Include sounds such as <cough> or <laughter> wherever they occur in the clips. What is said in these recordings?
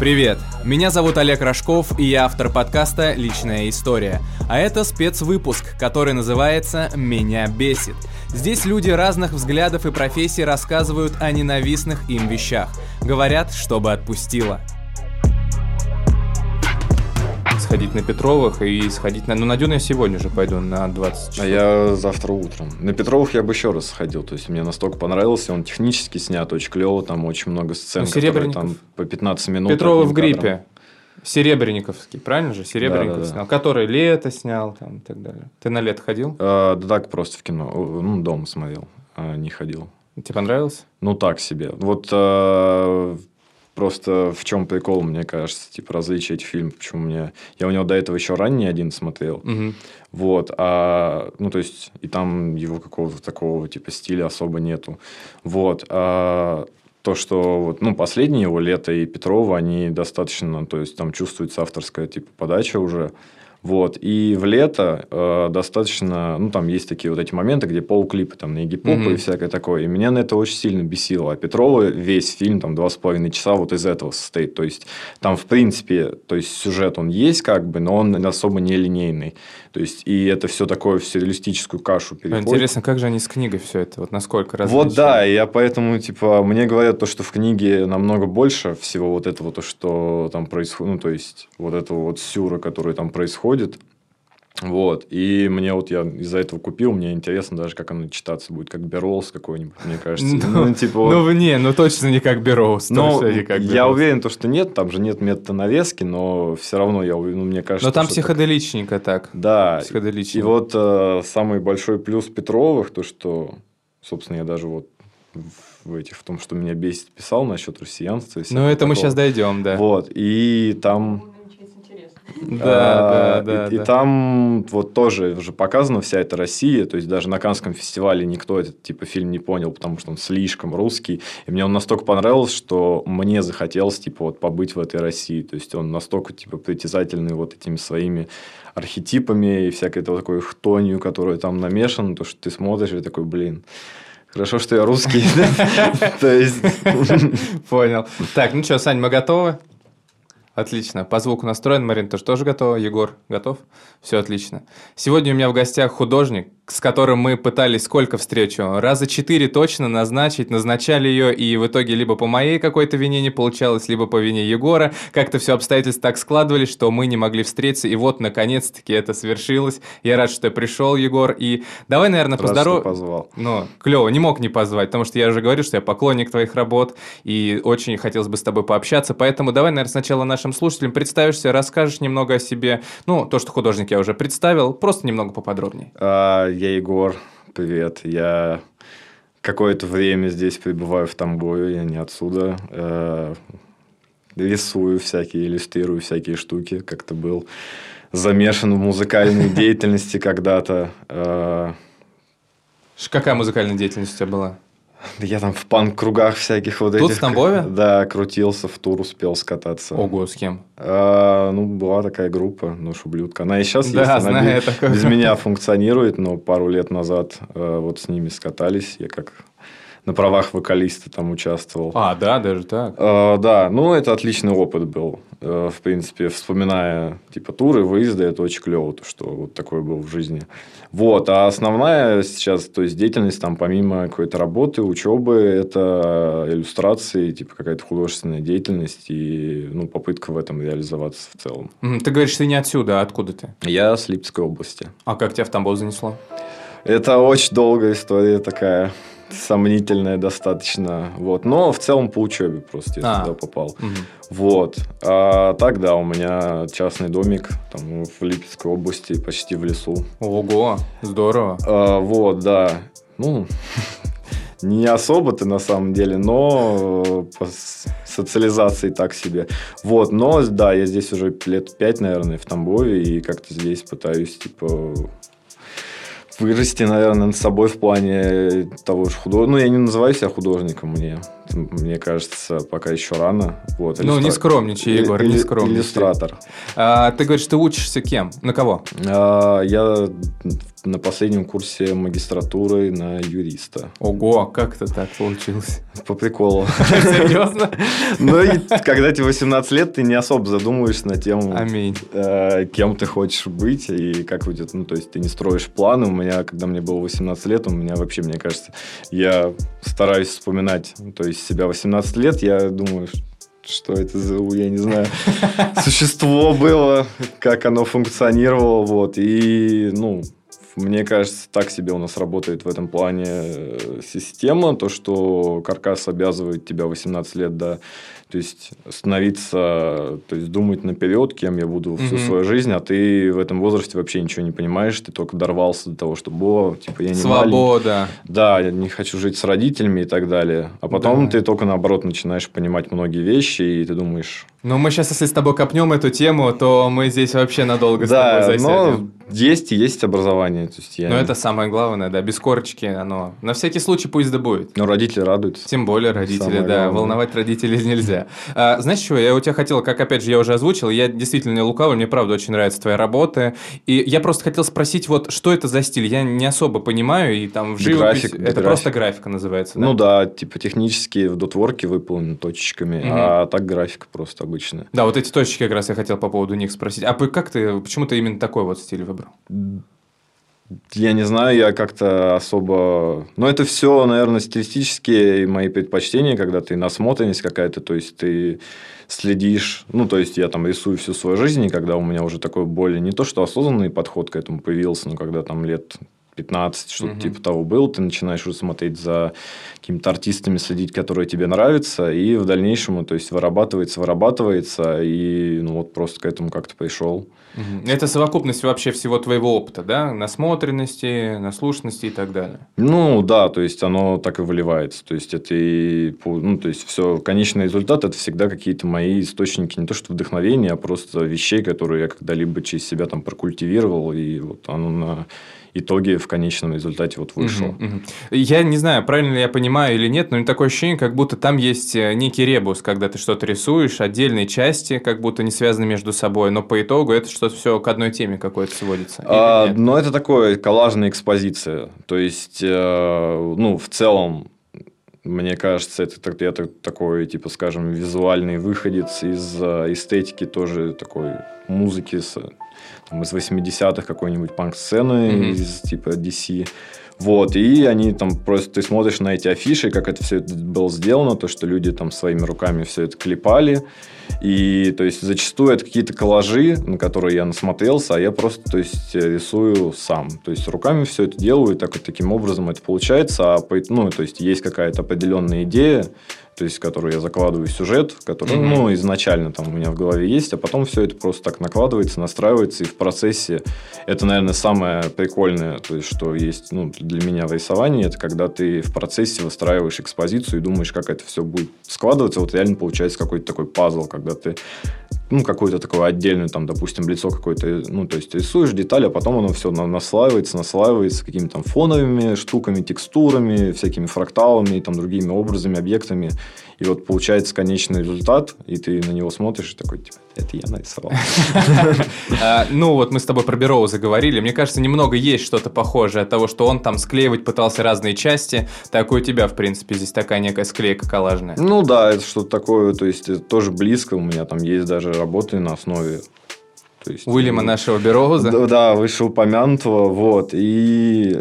Привет! Меня зовут Олег Рожков, и я автор подкаста «Личная история». А это спецвыпуск, который называется «Меня бесит». Здесь люди разных взглядов и профессий рассказывают о ненавистных им вещах. Говорят, чтобы отпустило сходить на Петровых и сходить на... Ну, на Дюну я сегодня же пойду на 20 часов. А я завтра утром. На Петровых я бы еще раз сходил. То есть, мне настолько понравился. Он технически снят очень клево. Там очень много сцен, ну, которые там по 15 минут. Петрова в гриппе. Серебренниковский, правильно же? Серебренников да, да, снял. Да. Который лето снял там, и так далее. Ты на лето ходил? А, да так, просто в кино. Ну, дома смотрел, а не ходил. Тебе понравилось? Ну, так себе. Вот а, Просто в чем прикол, мне кажется, типа различие этих фильмов, почему мне... Я у него до этого еще ранний один смотрел. Угу. Вот, а, ну, то есть, и там его какого-то такого, типа, стиля особо нету. Вот, а то, что вот, ну, последние его лето и Петрова, они достаточно, то есть, там чувствуется авторская, типа, подача уже. Вот. И в лето э, достаточно, ну, там есть такие вот эти моменты, где полклипы там на Игипопа mm-hmm. и всякое такое. И меня на это очень сильно бесило. А Петрова весь фильм, там, два с половиной часа вот из этого состоит. То есть, там, в принципе, то есть, сюжет он есть как бы, но он особо не линейный. То есть, и это все такое в сюрреалистическую кашу переходит. Интересно, как же они с книгой все это? Вот насколько различно? Вот да, я поэтому, типа, мне говорят то, что в книге намного больше всего вот этого, то, что там происходит, ну, то есть, вот этого вот сюра, который там происходит. Вот. И мне вот я из-за этого купил, мне интересно даже, как оно читаться будет, как Беролс какой-нибудь, мне кажется. <laughs> Ну, ну типа, ну не, ну точно не как Беролс. Ну, я уверен, то, что нет, там же нет метода навески, но все равно я уверен, ну, мне кажется... Но там психоделичненько так. Да. И вот э, самый большой плюс Петровых, то, что, собственно, я даже вот в этих, в том, что меня бесит, писал насчет россиянства. Ну, это мы сейчас дойдем, да. Вот. И там <laughs> да, а, да, да. И, да. и там вот тоже уже показана вся эта Россия, то есть даже на Канском фестивале никто этот типа фильм не понял, потому что он слишком русский. И мне он настолько понравился, что мне захотелось типа вот побыть в этой России. То есть он настолько типа притязательный вот этими своими архетипами и всякой такой хтонью, которая там намешана, то, что ты смотришь и такой, блин, Хорошо, что я русский. <laughs> То есть... <laughs> Понял. Так, ну что, Сань, мы готовы? Отлично. По звуку настроен. Марин, ты тоже готова? Егор, готов? Все отлично. Сегодня у меня в гостях художник, с которым мы пытались сколько встречу? Раза четыре точно назначить, назначали ее, и в итоге либо по моей какой-то вине не получалось, либо по вине Егора. Как-то все обстоятельства так складывались, что мы не могли встретиться, и вот, наконец-таки, это свершилось. Я рад, что пришел, Егор, и давай, наверное, поздоров... позвал. Ну, клево, не мог не позвать, потому что я уже говорю, что я поклонник твоих работ, и очень хотелось бы с тобой пообщаться, поэтому давай, наверное, сначала нашим слушателям представишься, расскажешь немного о себе, ну, то, что художник я уже представил, просто немного поподробнее. А, я Егор, привет. Я какое-то время здесь пребываю в Тамбове, я не отсюда. Э, рисую всякие, иллюстрирую всякие штуки. Как-то был замешан в музыкальной <laughs> деятельности когда-то. Э, Какая музыкальная деятельность у тебя была? Я там в панк-кругах всяких вот Тут этих. Тут в Тамбове? <laughs> Да, крутился, в тур успел скататься. Ого, с кем? А, ну, была такая группа, ну, ублюдка. Она и сейчас да, есть. Знаю, без, без меня <laughs> функционирует, но пару лет назад э, вот с ними скатались. Я как на правах вокалиста там участвовал. А, да, даже так? Э, да, ну, это отличный опыт был. Э, в принципе, вспоминая, типа, туры, выезды, это очень клево, то, что вот такое было в жизни. Вот, а основная сейчас, то есть, деятельность там, помимо какой-то работы, учебы, это иллюстрации, типа, какая-то художественная деятельность и, ну, попытка в этом реализоваться в целом. Ты говоришь, ты не отсюда, а откуда ты? Я с Липецкой области. А как тебя в Тамбов занесло? Это очень долгая история такая сомнительная достаточно. Вот. Но в целом по учебе просто я а. туда попал. Угу. Вот. А так, да, у меня частный домик там, в Липецкой области, почти в лесу. Ого, здорово. А, вот, да. Ну, <laughs> не особо-то на самом деле, но по социализации так себе. Вот, но да, я здесь уже лет пять, наверное, в Тамбове, и как-то здесь пытаюсь, типа, вырасти, наверное, над собой в плане того же художника. Ну, я не называю себя художником, мне мне кажется, пока еще рано. Вот, ну, иллюстра... не скромничай, Егор, Илли... не скромничай. Иллюстратор. А, ты говоришь, ты учишься кем? На кого? А, я на последнем курсе магистратуры на юриста. Ого, как это так получилось? По приколу. Серьезно? <laughs> Ну, и когда тебе 18 лет, ты не особо задумываешься на тему. Э, кем ты хочешь быть и как будет, ну, то есть, ты не строишь планы. У меня, когда мне было 18 лет, у меня вообще, мне кажется, я стараюсь вспоминать, то есть, себя 18 лет, я думаю, что это за, я не знаю, <laughs> существо было, как оно функционировало, вот, и, ну, мне кажется, так себе у нас работает в этом плане э, система, то, что каркас обязывает тебя 18 лет до то есть становиться, то есть думать наперед, кем я буду всю mm-hmm. свою жизнь, а ты в этом возрасте вообще ничего не понимаешь, ты только дорвался до того, что, о, типа, я не Свобода. Маленький. Да, я не хочу жить с родителями и так далее. А потом да. ты только наоборот начинаешь понимать многие вещи, и ты думаешь... Ну, мы сейчас, если с тобой копнем эту тему, то мы здесь вообще надолго да, с тобой засядем. Но есть и есть образование. То есть я... Но это самое главное, да, без корочки оно. На всякий случай пусть да будет. Но родители радуются. Тем более родители, самое да. Главное. Волновать родителей нельзя. А, знаешь, что я у тебя хотел, как опять же я уже озвучил, я действительно не лукавый, мне правда очень нравится твоя работа. И я просто хотел спросить, вот что это за стиль? Я не особо понимаю, и там в живопись... График, это просто графика называется, да? Ну да, типа технически в дотворке выполнены точечками, угу. а так графика просто обычная. Да, вот эти точечки как раз я хотел по поводу них спросить. А как ты, почему ты именно такой вот стиль выбрал? Я не знаю, я как-то особо... Но это все, наверное, стилистические мои предпочтения, когда ты насмотренность какая-то, то есть ты следишь, ну, то есть я там рисую всю свою жизнь, и когда у меня уже такой более не то, что осознанный подход к этому появился, но когда там лет 15, что-то угу. типа того был, ты начинаешь уже смотреть за какими-то артистами, следить, которые тебе нравятся, и в дальнейшем, то есть вырабатывается, вырабатывается, и ну вот просто к этому как-то пришел. Это совокупность вообще всего твоего опыта, да? Насмотренности, наслушанности и так далее. Ну, да, то есть, оно так и выливается. То есть, это и, ну, то есть, все, конечный результат – это всегда какие-то мои источники, не то что вдохновения, а просто вещей, которые я когда-либо через себя там прокультивировал, и вот оно на итоге в конечном результате вот вышел. Угу, угу. Я не знаю, правильно ли я понимаю или нет, но такое ощущение, как будто там есть э, некий ребус, когда ты что-то рисуешь, отдельные части, как будто не связаны между собой, но по итогу это что-то все к одной теме какой-то сводится. А, но это такое коллажная экспозиция. То есть, э, ну, в целом, мне кажется, это, это такой, типа, скажем, визуальный выходец из э, эстетики тоже такой музыки с там, из 80-х какой-нибудь панк-сцены mm-hmm. из типа DC. Вот, и они там просто, ты смотришь на эти афиши, как это все это было сделано, то, что люди там своими руками все это клепали, и, то есть, зачастую это какие-то коллажи, на которые я насмотрелся, а я просто, то есть, рисую сам. То есть, руками все это делаю, и так вот таким образом это получается, а, ну, то есть, есть какая-то определенная идея, то есть, которую я закладываю в сюжет, который, mm-hmm. ну, изначально там у меня в голове есть, а потом все это просто так накладывается, настраивается, и в процессе это, наверное, самое прикольное, то есть, что есть, ну, для меня в рисовании, это когда ты в процессе выстраиваешь экспозицию и думаешь, как это все будет складываться, вот реально получается какой-то такой пазл, когда ты ну, какую-то такую отдельную, там, допустим, лицо какое-то, ну, то есть, рисуешь деталь, а потом оно все наслаивается, наслаивается какими-то там фоновыми штуками, текстурами, всякими фракталами там другими образами, объектами. И вот получается конечный результат, и ты на него смотришь и такой, типа, это я нарисовал. <laughs> А, ну, вот мы с тобой про Бероу заговорили. Мне кажется, немного есть что-то похожее от того, что он там склеивать пытался разные части. Так и у тебя, в принципе, здесь такая некая склейка коллажная. Ну да, это что-то такое, то есть, тоже близко. У меня там есть даже работы на основе то есть, Уильяма нашего Бероуза. Да, да, вышеупомянутого, вот. И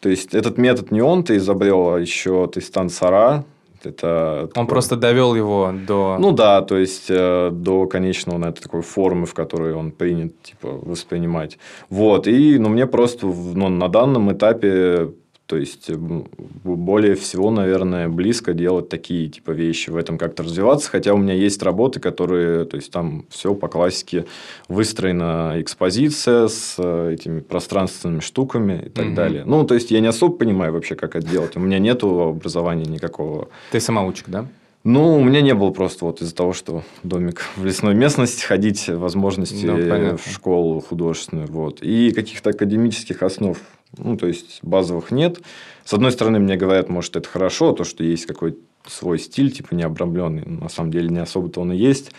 то есть этот метод не он-то изобрел, а еще Тристан Сара, это Он такой... просто довел его до... Ну да, то есть э, до конечного на этой такой формы, в которой он принят типа, воспринимать. Вот, и ну, мне просто ну, на данном этапе то есть, более всего, наверное, близко делать такие типа вещи, в этом как-то развиваться. Хотя у меня есть работы, которые, то есть, там все по классике выстроена экспозиция с э, этими пространственными штуками и так угу. далее. Ну, то есть, я не особо понимаю вообще, как это делать. У меня нет образования никакого. Ты самоучка, да? Ну, у меня не было просто вот из-за того, что домик в лесной местности, ходить возможности да, в школу художественную. Вот. И каких-то академических основ ну, то есть, базовых нет. С одной стороны, мне говорят, может, это хорошо, то, что есть какой-то свой стиль, типа, не обрамленный. На самом деле, не особо-то он и есть.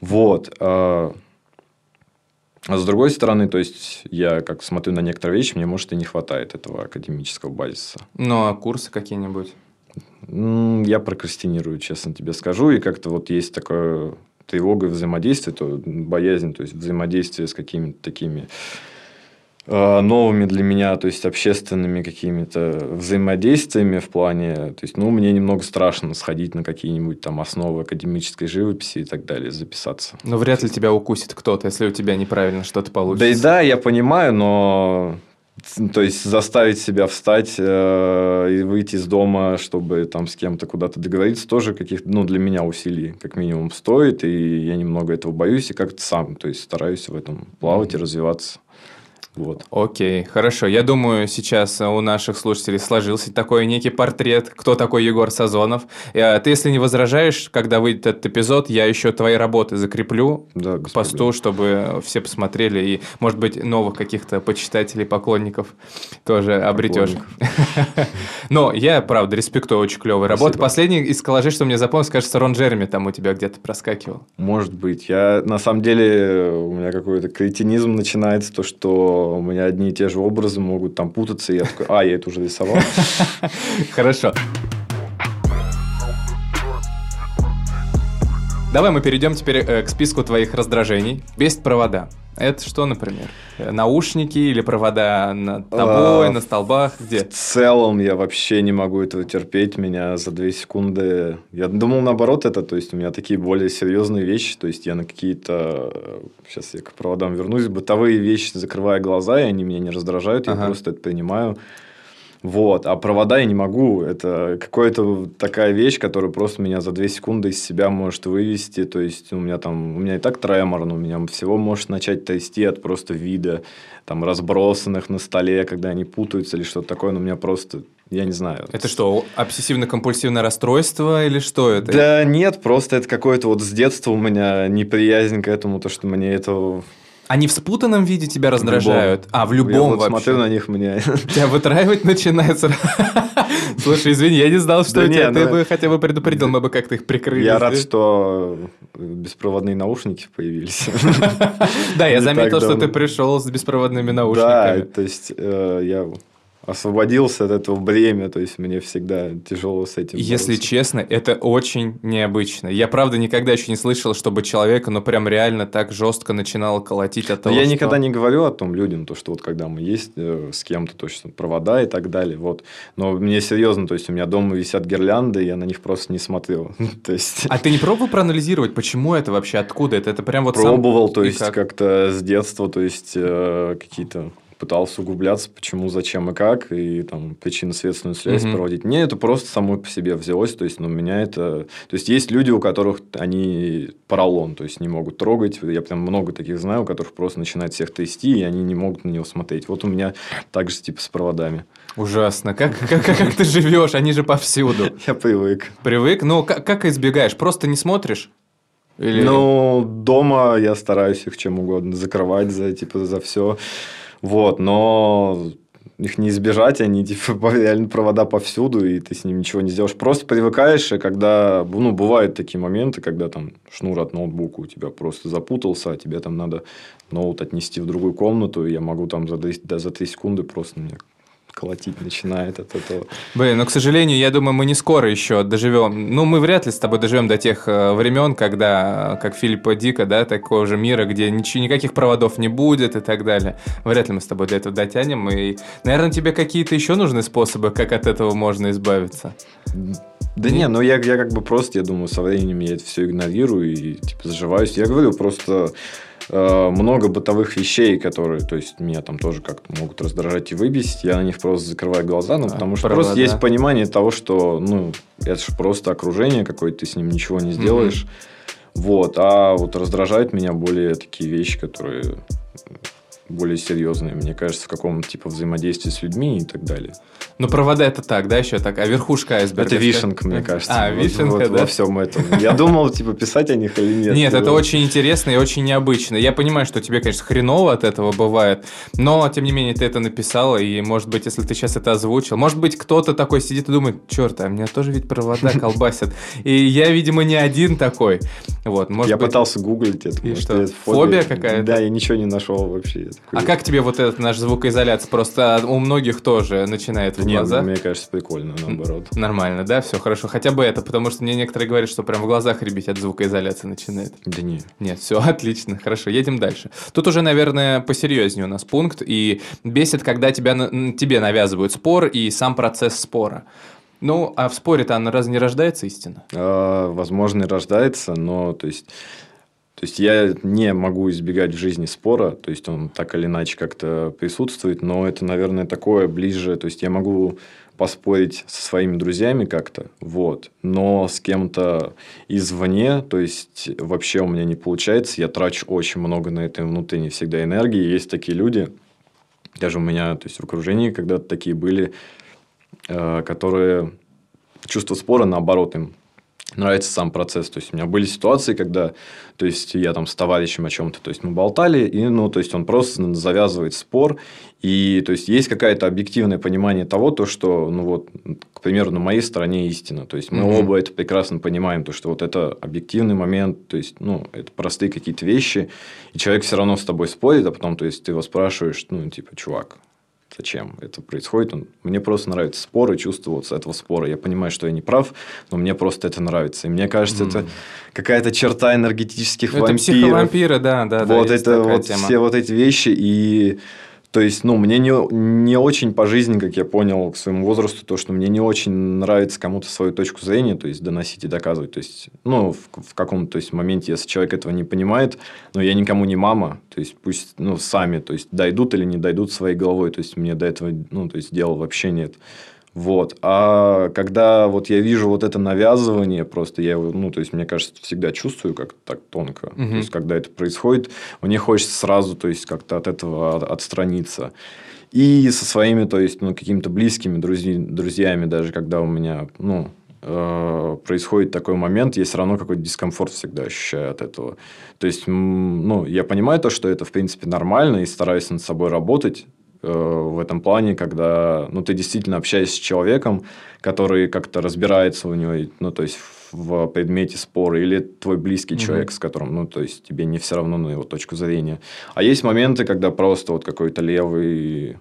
Вот. А, а с другой стороны, то есть, я как смотрю на некоторые вещи, мне, может, и не хватает этого академического базиса. Ну, а курсы какие-нибудь? Я прокрастинирую, честно тебе скажу. И как-то вот есть такое тревога взаимодействия, то боязнь, то есть взаимодействие с какими-то такими новыми для меня, то есть общественными какими-то взаимодействиями в плане, то есть, ну, мне немного страшно сходить на какие-нибудь там основы академической живописи и так далее, записаться. Но вряд ли тебя укусит кто-то, если у тебя неправильно что-то получится. Да и да, я понимаю, но то есть заставить себя встать э, и выйти из дома, чтобы там с кем-то куда-то договориться, тоже каких-то, ну, для меня усилий как минимум стоит, и я немного этого боюсь и как-то сам, то есть стараюсь в этом плавать mm-hmm. и развиваться. Вот. Окей, хорошо. Я думаю, сейчас у наших слушателей сложился такой некий портрет, кто такой Егор Сазонов. Э, ты, если не возражаешь, когда выйдет этот эпизод, я еще твои работы закреплю да, к посту, чтобы все посмотрели и, может быть, новых каких-то почитателей, поклонников тоже обретешь. <laughs> Но я, правда, респектую очень клевые работы. Последний из коллажей, что мне запомнилось, кажется, Рон Джереми там у тебя где-то проскакивал. Может быть. Я, на самом деле, у меня какой-то кретинизм начинается, то, что у меня одни и те же образы могут там путаться, и я такой, а, я это уже рисовал. Хорошо. Давай мы перейдем теперь э, к списку твоих раздражений. Бесит провода. Это что, например? Наушники или провода над тобой, а, на столбах? Где? В целом я вообще не могу этого терпеть. Меня за две секунды... Я думал наоборот это, то есть у меня такие более серьезные вещи, то есть я на какие-то... Сейчас я к проводам вернусь. Бытовые вещи закрываю глаза, и они меня не раздражают, ага. я просто это принимаю. Вот. А провода я не могу. Это какая-то такая вещь, которая просто меня за две секунды из себя может вывести. То есть, у меня там... У меня и так тремор, но у меня всего может начать трясти от просто вида там разбросанных на столе, когда они путаются или что-то такое. Но у меня просто я не знаю. Это что, обсессивно-компульсивное расстройство или что это? Да нет, просто это какое-то вот с детства у меня неприязнь к этому, то, что мне это они в спутанном виде тебя раздражают? А, в любом я вот вообще. смотрю на них, мне... <laughs> Тебя вытраивать начинается? <laughs> Слушай, извини, я не знал, что да у тебя. Ты ну бы хотя бы предупредил, мы бы как-то их прикрыли. Я рад, что беспроводные наушники появились. <laughs> Да, я заметил, что ты пришел с беспроводными наушниками. Да, то есть э, я освободился от этого бремя, то есть мне всегда тяжело с этим. Если бороться. честно, это очень необычно. Я правда никогда еще не слышал, чтобы человека, ну прям реально так жестко начинало колотить от того, Я что... никогда не говорю о том людям, то что вот когда мы есть э, с кем-то, то что провода и так далее, вот. Но мне серьезно, то есть у меня дома висят гирлянды, я на них просто не смотрел, <laughs> то есть. А ты не пробовал проанализировать, почему это вообще, откуда это? Это прям вот пробовал, сам... то есть как? как-то с детства, то есть э, какие-то пытался углубляться, почему, зачем и как, и там причинно-следственную связь mm-hmm. проводить. Мне это просто само по себе взялось, то есть, ну, меня это... То есть, есть люди, у которых они поролон, то есть, не могут трогать. Я прям много таких знаю, у которых просто начинает всех трясти, и они не могут на него смотреть. Вот у меня так же, типа, с проводами. Ужасно. Как, <laughs> как, как ты живешь? Они же повсюду. <laughs> Я привык. Привык? Ну, как, как избегаешь? Просто не смотришь? Или... Ну, дома я стараюсь их чем угодно закрывать за, типа, за все. Вот, но их не избежать, они типа <laughs> реально провода повсюду, и ты с ним ничего не сделаешь. Просто привыкаешь, и когда, ну, бывают такие моменты, когда там шнур от ноутбука у тебя просто запутался, а тебе там надо ноут отнести в другую комнату, и я могу там за 3, за 3 секунды просто мне колотить начинает от этого. Блин, но, к сожалению, я думаю, мы не скоро еще доживем. Ну, мы вряд ли с тобой доживем до тех э, времен, когда, как Филиппа Дика, да, такого же мира, где ничего, никаких проводов не будет и так далее. Вряд ли мы с тобой до этого дотянем. И, наверное, тебе какие-то еще нужны способы, как от этого можно избавиться. Да не, ну я, я как бы просто, я думаю, со временем я это все игнорирую и типа заживаюсь. Я говорю, просто Э, много бытовых вещей, которые, то есть, меня там тоже как-то могут раздражать и выбесить. Я на них просто закрываю глаза, ну, а, потому что правда, просто да. есть понимание того, что, ну, это же просто окружение какое-то, ты с ним ничего не сделаешь. Mm-hmm. Вот, а вот раздражают меня более такие вещи, которые более серьезные, мне кажется, в каком-то типа взаимодействии с людьми и так далее. Ну, провода это так, да, еще так, а верхушка айсберга? Это вишенка, мне кажется. А, вишенка, вот, да? Во всем этом. Я думал, типа, писать о них или нет. Нет, это очень интересно и очень необычно. Я понимаю, что тебе, конечно, хреново от этого бывает, но, тем не менее, ты это написал, и, может быть, если ты сейчас это озвучил, может быть, кто-то такой сидит и думает, черт, а меня тоже ведь провода <laughs> колбасят. И я, видимо, не один такой. Вот, может Я быть... пытался гуглить это. И что, фобия какая-то? Да, я ничего не нашел вообще. Такой, А как тебе вот этот наш звукоизоляция? Просто у многих тоже начинает в Нет, глаза. мне кажется, прикольно, наоборот. Нормально, да? Все хорошо. Хотя бы это, потому что мне некоторые говорят, что прям в глазах ребить от звукоизоляции начинает. Да не. Нет, все <laughs> отлично, хорошо, едем дальше. Тут уже, наверное, посерьезнее у нас пункт, и бесит, когда тебя, тебе навязывают спор и сам процесс спора. Ну, а в споре-то она разве не рождается истина? А, возможно, и рождается, но то есть, то есть я не могу избегать в жизни спора, то есть он так или иначе как-то присутствует, но это, наверное, такое ближе, то есть я могу поспорить со своими друзьями как-то, вот, но с кем-то извне, то есть вообще у меня не получается, я трачу очень много на это внутренней всегда энергии, есть такие люди, даже у меня, то есть в окружении когда-то такие были, э, которые чувство спора, наоборот, им нравится сам процесс. То есть, у меня были ситуации, когда, то есть, я там с товарищем о чем-то, то есть, мы болтали, и, ну, то есть, он просто завязывает спор, и, то есть, есть какое-то объективное понимание того, то, что, ну, вот, к примеру, на моей стороне истина. То есть, мы Мгм. оба это прекрасно понимаем, то, что вот это объективный момент, то есть, ну, это простые какие-то вещи, и человек все равно с тобой спорит, а потом, то есть, ты его спрашиваешь, ну, типа, чувак, зачем это происходит. Мне просто нравится спор и чувство вот этого спора. Я понимаю, что я не прав, но мне просто это нравится. И мне кажется, это какая-то черта энергетических это вампиров. психовампиры, да, да, да. вот есть это вот тема. все вот эти вещи и то есть, ну, мне не, не очень по жизни, как я понял, к своему возрасту, то, что мне не очень нравится кому-то свою точку зрения, то есть, доносить и доказывать. То есть, ну, в, в каком-то то есть, моменте, если человек этого не понимает, но я никому не мама, то есть, пусть, ну, сами, то есть, дойдут или не дойдут своей головой, то есть, мне до этого, ну, то есть, дела вообще нет. Вот. А когда вот я вижу вот это навязывание, просто я его, ну, то есть, мне кажется, всегда чувствую как так тонко. Мгм. То есть, когда это происходит, мне хочется сразу, то есть, как-то от этого от- отстраниться. И со своими, то есть, ну, какими-то близкими друзья, друзьями, даже когда у меня, ну, э, происходит такой момент, я все равно какой-то дискомфорт всегда ощущаю от этого. То есть, ну, я понимаю то, что это, в принципе, нормально, и стараюсь над собой работать в этом плане, когда, ну, ты действительно общаешься с человеком, который как-то разбирается у него, ну, то есть, в предмете спора, или твой близкий Мгм. человек, с которым, ну, то есть, тебе не все равно на его точку зрения. А есть моменты, когда просто вот какой-то левый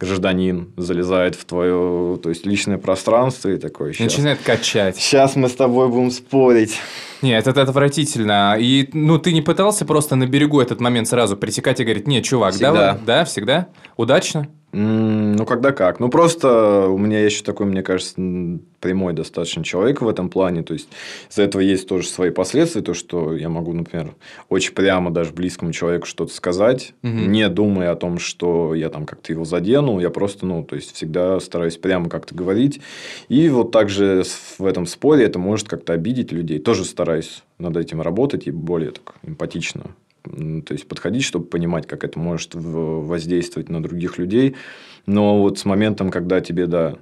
гражданин залезает в твое, то есть, личное пространство и такой, И сейчас, Начинает качать. сейчас мы с тобой будем спорить. Нет, это отвратительно. И, ну, ты не пытался просто на берегу этот момент сразу пресекать и говорить, нет, чувак, Всегда. давай. Да, всегда? Удачно? Ну, когда как. Ну, просто у меня еще такой, мне кажется, прямой достаточно человек в этом плане. То есть, из-за этого есть тоже свои последствия. То, что я могу, например, очень прямо даже близкому человеку что-то сказать, Мгм. не думая о том, что я там как-то его задену. Я просто, ну, то есть, всегда стараюсь прямо как-то говорить. И вот также в этом споре это может как-то обидеть людей. Тоже стараюсь над этим работать и более так эмпатично то есть подходить, чтобы понимать, как это может воздействовать на других людей. Но вот с моментом, когда тебе, да,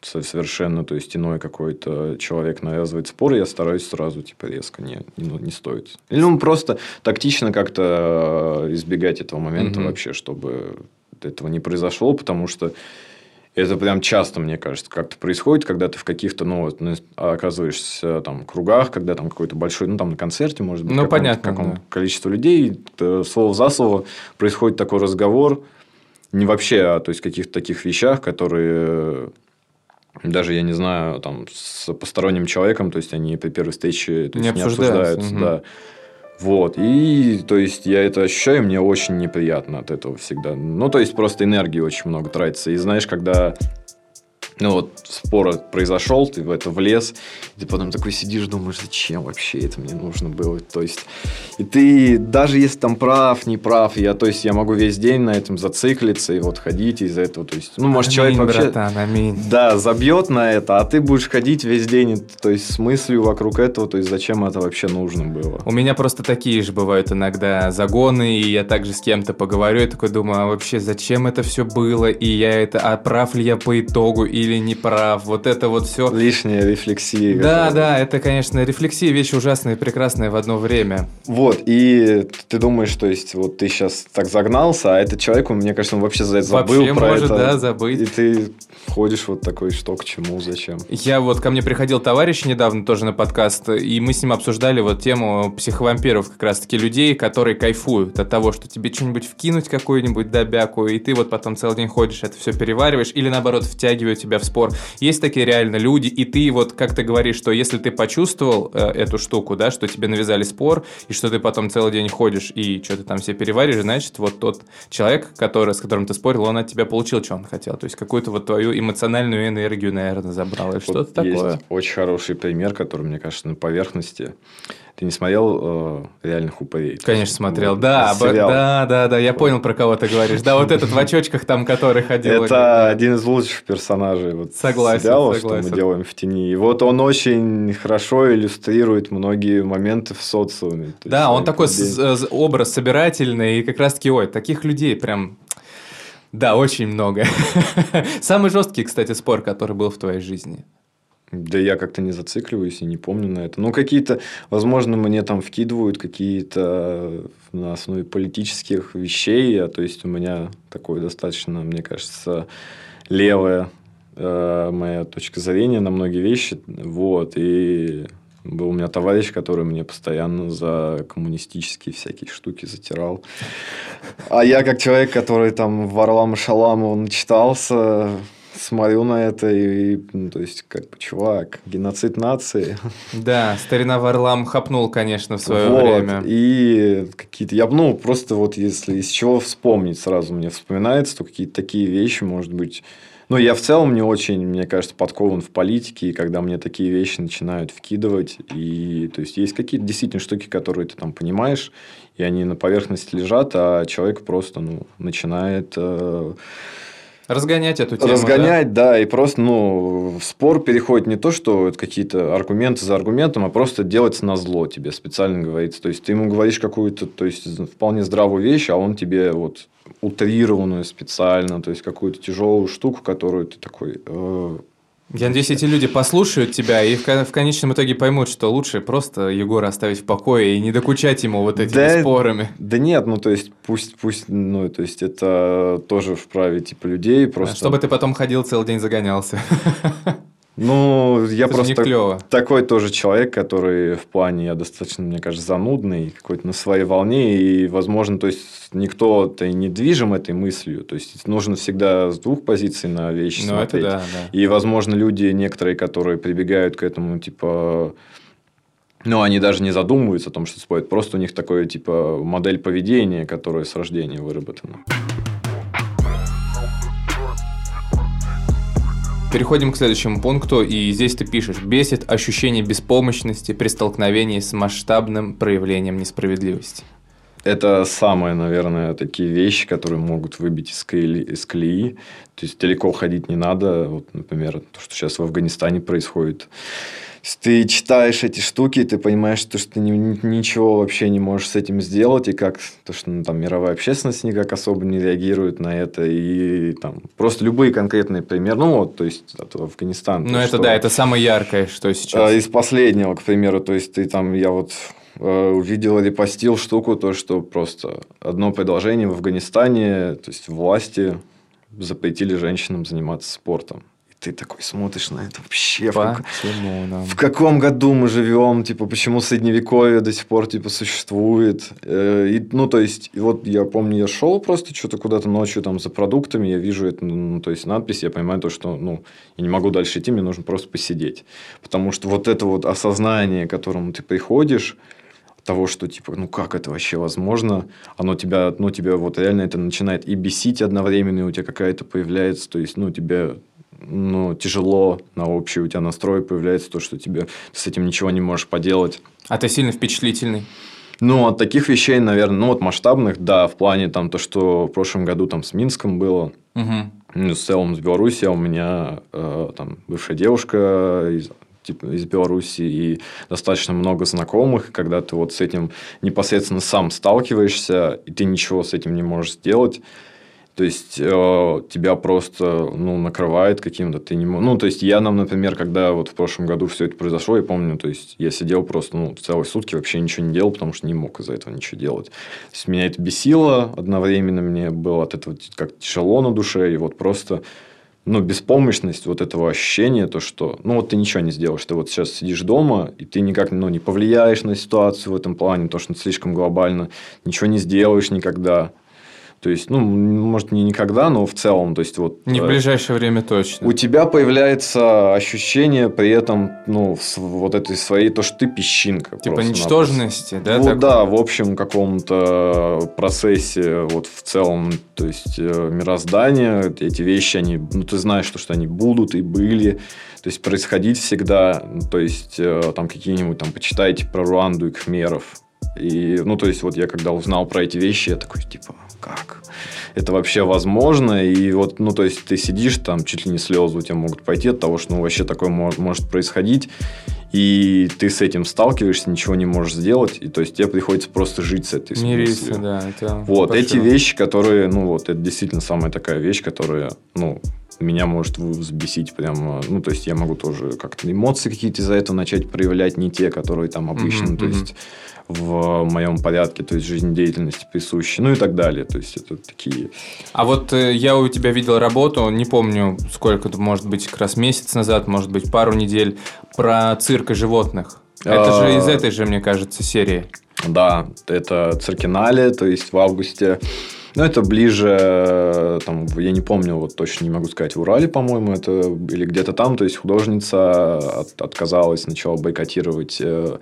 со- совершенно, то есть иной какой-то человек навязывает спор, я стараюсь сразу типа резко не, не, не стоит. Или ну, просто тактично как-то э, избегать этого момента Мгм. вообще, чтобы этого не произошло, потому что это прям часто, мне кажется, как-то происходит, когда ты в каких-то, ну, вот, ну, оказываешься там кругах, когда там какой-то большой, ну, там на концерте, может быть, Ну, понятно, каком-то да. количество людей, слово за слово происходит такой разговор, не вообще, а то есть каких-то таких вещах, которые даже, я не знаю, там, с посторонним человеком, то есть, они при первой встрече то Не есть, не обсуждаются, обсуждаются, мгм. да. Вот. И, то есть, я это ощущаю, мне очень неприятно от этого всегда. Ну, то есть, просто энергии очень много тратится. И знаешь, когда ну вот спор произошел, ты в это влез, и ты потом такой сидишь, думаешь, зачем вообще это мне нужно было, то есть, и ты, даже если там прав, не прав, я, то есть, я могу весь день на этом зациклиться и вот ходить из-за этого, то есть, ну, может, Аминь, человек вообще, братан, аминь. да, забьет на это, а ты будешь ходить весь день, то есть, с мыслью вокруг этого, то есть, зачем это вообще нужно было. У меня просто такие же бывают иногда загоны, и я также с кем-то поговорю, и такой думаю, а вообще зачем это все было, и я это, а прав ли я по итогу, или не прав, вот это вот все. Лишняя рефлексия. Да, какая-то. да, это, конечно, рефлексия вещь ужасная и прекрасная в одно время. Вот, и ты думаешь, то есть, вот ты сейчас так загнался, а этот человек, мне кажется, он вообще за это забыл Вообще про может, это. да, забыть. И ты ходишь вот такой, что к чему, зачем. Я вот ко мне приходил товарищ недавно тоже на подкаст, и мы с ним обсуждали вот тему психовампиров, как раз-таки людей, которые кайфуют от того, что тебе что-нибудь вкинуть какую-нибудь добяку, и ты вот потом целый день ходишь, это все перевариваешь, или наоборот втягивают тебя в спор. Есть такие реально люди, и ты вот, как ты говоришь, что если ты почувствовал э, эту штуку, да, что тебе навязали спор, и что ты потом целый день ходишь и что-то там все переваришь, значит, вот тот человек, который, с которым ты спорил, он от тебя получил, что он хотел. То есть какую-то вот твою эмоциональную энергию, наверное, забрал, или что-то Вот такое. Есть очень хороший пример, который, мне кажется, на поверхности. Ты не смотрел э, реальных упырей? Конечно, смотрел. Вот, Да, б- сериал. да, да, да, я понял, про кого ты говоришь. Да, вот этот в очочках там, который ходил. Это один из лучших персонажей вот Согласен, сериала, согласен. что мы делаем в тени. И вот он очень хорошо иллюстрирует многие моменты в социуме. Да, он такой образ собирательный, и как раз-таки, ой, таких людей прям... Да, очень много. <laughs> Самый жесткий, кстати, спор, который был в твоей жизни. Да я как-то не зацикливаюсь и не помню на это. Ну, какие-то, возможно, мне там вкидывают какие-то на основе политических вещей. а, То есть, у меня такое достаточно, мне кажется, левая э, моя точка зрения на многие вещи. Вот. И был у меня товарищ, который мне постоянно за коммунистические всякие штуки затирал. А я, как человек, который там Варлама Шаламова начитался, смотрю на это и, ну, то есть, как бы, чувак, геноцид нации. Да, старина Варлам хапнул, конечно, в свое Вот, время. И какие-то, я, ну, просто вот если из чего вспомнить сразу мне вспоминается, то какие-то такие вещи, может быть, ну, я в целом не очень, мне кажется, подкован в политике, и когда мне такие вещи начинают вкидывать, и, то есть, есть какие-то действительно штуки, которые ты там понимаешь, и они на поверхности лежат, а человек просто, ну, начинает... э, Разгонять эту тему, да? разгонять, да? и просто, ну, в спор переходит не то, что это какие-то аргументы за аргументом, а просто делается на зло тебе, специально говорится. То есть, ты ему говоришь какую-то, то есть, вполне здравую вещь, а он тебе вот утрированную специально, то есть, какую-то тяжелую штуку, которую ты такой... э, Я надеюсь, эти люди послушают тебя и в, кон- в конечном итоге поймут, что лучше просто Егора оставить в покое и не докучать ему вот этими Да, спорами. Да нет, ну, то есть, пусть, пусть, ну, то есть, это тоже вправе, типа, людей, просто... Чтобы ты потом ходил целый день загонялся. <laughs> Ну, я Это просто клево. такой тоже человек, который в плане, я достаточно, мне кажется, занудный, какой-то на своей волне, и, возможно, то есть, никто-то и не движим этой мыслью, то есть, нужно всегда с двух позиций на вещи Ну, это смотреть. да, да. И, возможно, люди некоторые, которые прибегают к этому, типа... Ну, они даже не задумываются о том, что спорят. Просто у них такое, типа, модель поведения, которая с рождения выработана. Переходим к следующему пункту, и здесь ты пишешь «Бесит ощущение беспомощности при столкновении с масштабным проявлением несправедливости». Это самые, наверное, такие вещи, которые могут выбить из колеи, из колеи. То есть, далеко ходить не надо. Вот, например, то, что сейчас в Афганистане происходит. Ты читаешь эти штуки, ты понимаешь, что, что ты ни- ни- ничего вообще не можешь с этим сделать, и как то, что ну, там мировая общественность никак особо не реагирует на это, и там просто любые конкретные примеры. Ну вот, то есть, от Афганистана. Ну, то, это что- да, это самое яркое, что а, сейчас. Из последнего, к примеру, то есть ты там, я вот э, увидел или постил штуку, то, что просто одно предложение в Афганистане, то есть власти запретили женщинам заниматься спортом. Ты такой смотришь на это вообще. В, как- Почему нам? в каком году мы живем, типа, почему средневековье до сих пор, типа, существует. Э, и, ну, то есть, вот я помню, я шел просто что-то куда-то ночью там за продуктами, я вижу это, ну, то есть, надпись, я понимаю то, что, ну, я не могу дальше идти, мне нужно просто посидеть. Потому что вот это вот осознание, к которому ты приходишь, того, что типа, ну как это вообще возможно, оно тебя, ну тебя вот реально это начинает и бесить одновременно, и у тебя какая-то появляется, то есть, ну тебе ну, тяжело на общий у тебя настрой появляется то, что тебе с этим ничего не можешь поделать. А ты сильно впечатлительный? Ну, от таких вещей, наверное, ну, вот масштабных, да, в плане там то, что в прошлом году там с Минском было, Угу. ну, в целом с Беларуси, а у меня э, там бывшая девушка из, типа, из Беларуси и достаточно много знакомых, когда ты вот с этим непосредственно сам сталкиваешься, и ты ничего с этим не можешь сделать, то есть э, тебя просто ну, накрывает каким-то, ты не Ну, то есть я нам, например, когда вот в прошлом году все это произошло, я помню, то есть я сидел просто ну, целые сутки, вообще ничего не делал, потому что не мог из-за этого ничего делать. То есть меня это бесило одновременно, мне было от этого как тяжело на душе, и вот просто ну, беспомощность вот этого ощущения, то, что, ну, вот ты ничего не сделаешь, ты вот сейчас сидишь дома, и ты никак, ну, не повлияешь на ситуацию в этом плане, то, что слишком глобально, ничего не сделаешь никогда. То есть, ну, может, не никогда, но в целом, то есть, вот... Не в э, ближайшее время точно. у тебя появляется ощущение при этом, ну, вот этой своей, то, что ты песчинка. Типа просто-напросто. ничтожности, да? Ну да, в общем каком-то процессе, вот в целом, то есть э, мироздания, эти вещи, они, ну ты знаешь, что, что они будут и были, то есть происходить всегда, то есть э, там какие-нибудь, там, почитайте про Руанду и Кхмеров, и, ну, то есть, вот я когда узнал про эти вещи, я такой, типа, как? Это вообще возможно? И вот, ну, то есть, ты сидишь, там, чуть ли не слезы у тебя могут пойти от того, что, ну, вообще такое мо- может происходить. И ты с этим сталкиваешься, ничего не можешь сделать. И, то есть, тебе приходится просто жить с этой Мириться, да. Это Вот, большой эти вещи, которые, ну, вот, это действительно самая такая вещь, которая, ну, меня может взбесить прямо, ну, то есть, я могу тоже как-то эмоции какие-то из-за этого начать проявлять, не те, которые там обычно, Мгм, то есть, в моем порядке, то есть, жизнедеятельности присущи, ну, и так далее. То есть, это такие... А вот э, я у тебя видел работу, не помню, сколько это может быть, как раз месяц назад, может быть, пару недель, про цирк и животных. Это же из этой же, мне кажется, серии. Да, это Циркинале, то есть, в августе. Ну, это ближе, э, там, я не помню, вот точно не могу сказать, в Урале, по-моему, это или где-то там, то есть художница от- отказалась, начала бойкотировать э,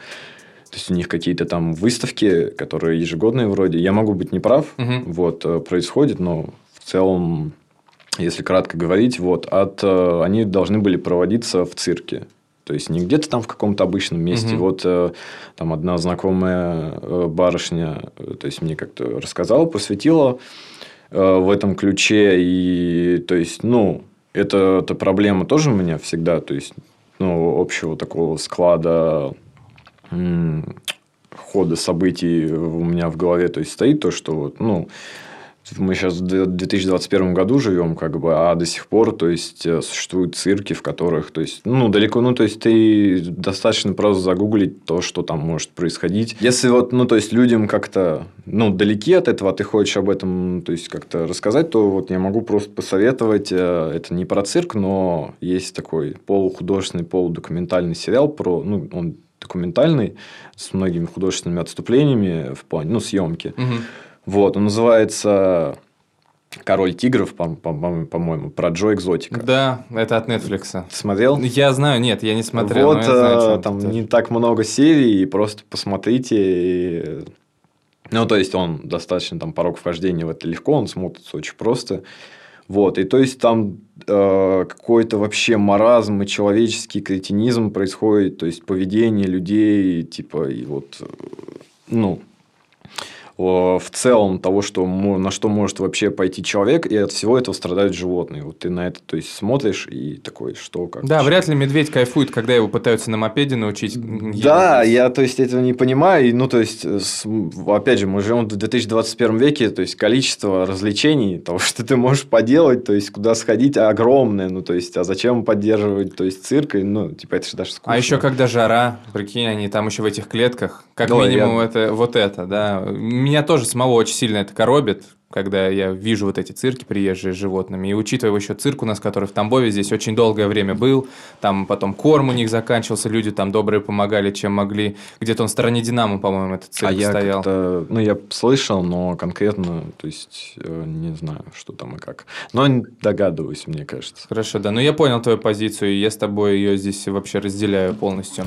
то есть у них какие-то там выставки, которые ежегодные вроде. Я могу быть неправ, Мгм. вот э, происходит, но в целом, если кратко говорить, вот от э, они должны были проводиться в цирке. То есть не где-то там в каком-то обычном месте. Мгм. Вот э, там одна знакомая э, барышня, э, то есть мне как-то рассказала, посвятила в этом ключе. И то есть, ну, это, эта проблема тоже у меня всегда, то есть, ну, общего такого склада хода событий у меня в голове, то есть стоит то, что вот, ну, мы сейчас в 2021 году живем, как бы, а до сих пор, то есть, э, существуют цирки, в которых, то есть, ну, далеко, ну, то есть, ты достаточно просто загуглить то, что там может происходить. Если вот, ну, то есть, людям как-то, ну, далеки от этого, а ты хочешь об этом, то есть, как-то рассказать, то вот я могу просто посоветовать, э, это не про цирк, но есть такой полухудожественный, полудокументальный сериал про, ну, он документальный, с многими художественными отступлениями в плане, ну, съемки. Мгм. Вот, он называется Король тигров, по- по- по- по-моему, про Джо Экзотика. Да, это от Netflix. Смотрел? Я знаю, нет, я не смотрел, вот знаю, э, там не так много серий, просто посмотрите. и- Ну, то есть, он достаточно там порог вхождения в это легко, он смотрится очень просто. Вот, и то есть там э, какой-то вообще маразм и человеческий кретинизм происходит, то есть поведение людей, типа, и вот, э, ну, в целом того, что, на что может вообще пойти человек, и от всего этого страдают животные. Вот ты на это, то есть, смотришь и такой, что, как. Да, вряд ли медведь кайфует, когда его пытаются на мопеде научить. Да, ездить. я, то есть, этого не понимаю. И, Ну, то есть, опять же, мы живем в 2021 веке, то есть, количество развлечений, того, <laughs> что ты можешь поделать, то есть, куда сходить, огромное. Ну, то есть, а зачем поддерживать, то есть, цирк? Ну, типа, это же даже скучно. А еще когда жара, прикинь, они там еще в этих клетках. Как Да, минимум я- это вот это, да. Меня тоже самого очень сильно это коробит, когда я вижу вот эти цирки приезжие с животными. И учитывая еще цирк у нас, который в Тамбове здесь очень долгое время был, там потом корм у них заканчивался, люди там добрые помогали, чем могли. Где-то он в стороне Динамо, по-моему, этот цирк А я стоял. как-то, ну, я слышал, но конкретно, то есть, э, не знаю, что там и как. Но догадываюсь, мне кажется. Хорошо, да. Ну, я понял твою позицию, и я с тобой ее здесь вообще разделяю полностью.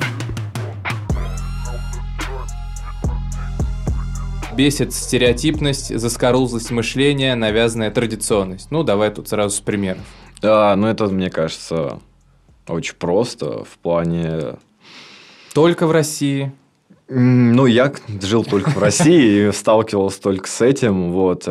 Бесит стереотипность, заскорузлость мышления, навязанная традиционность. Ну, давай тут сразу с примеров. Да, ну это, мне кажется, очень просто в плане... Только в России? Ну, я жил только в России и сталкивался только с этим. Вот.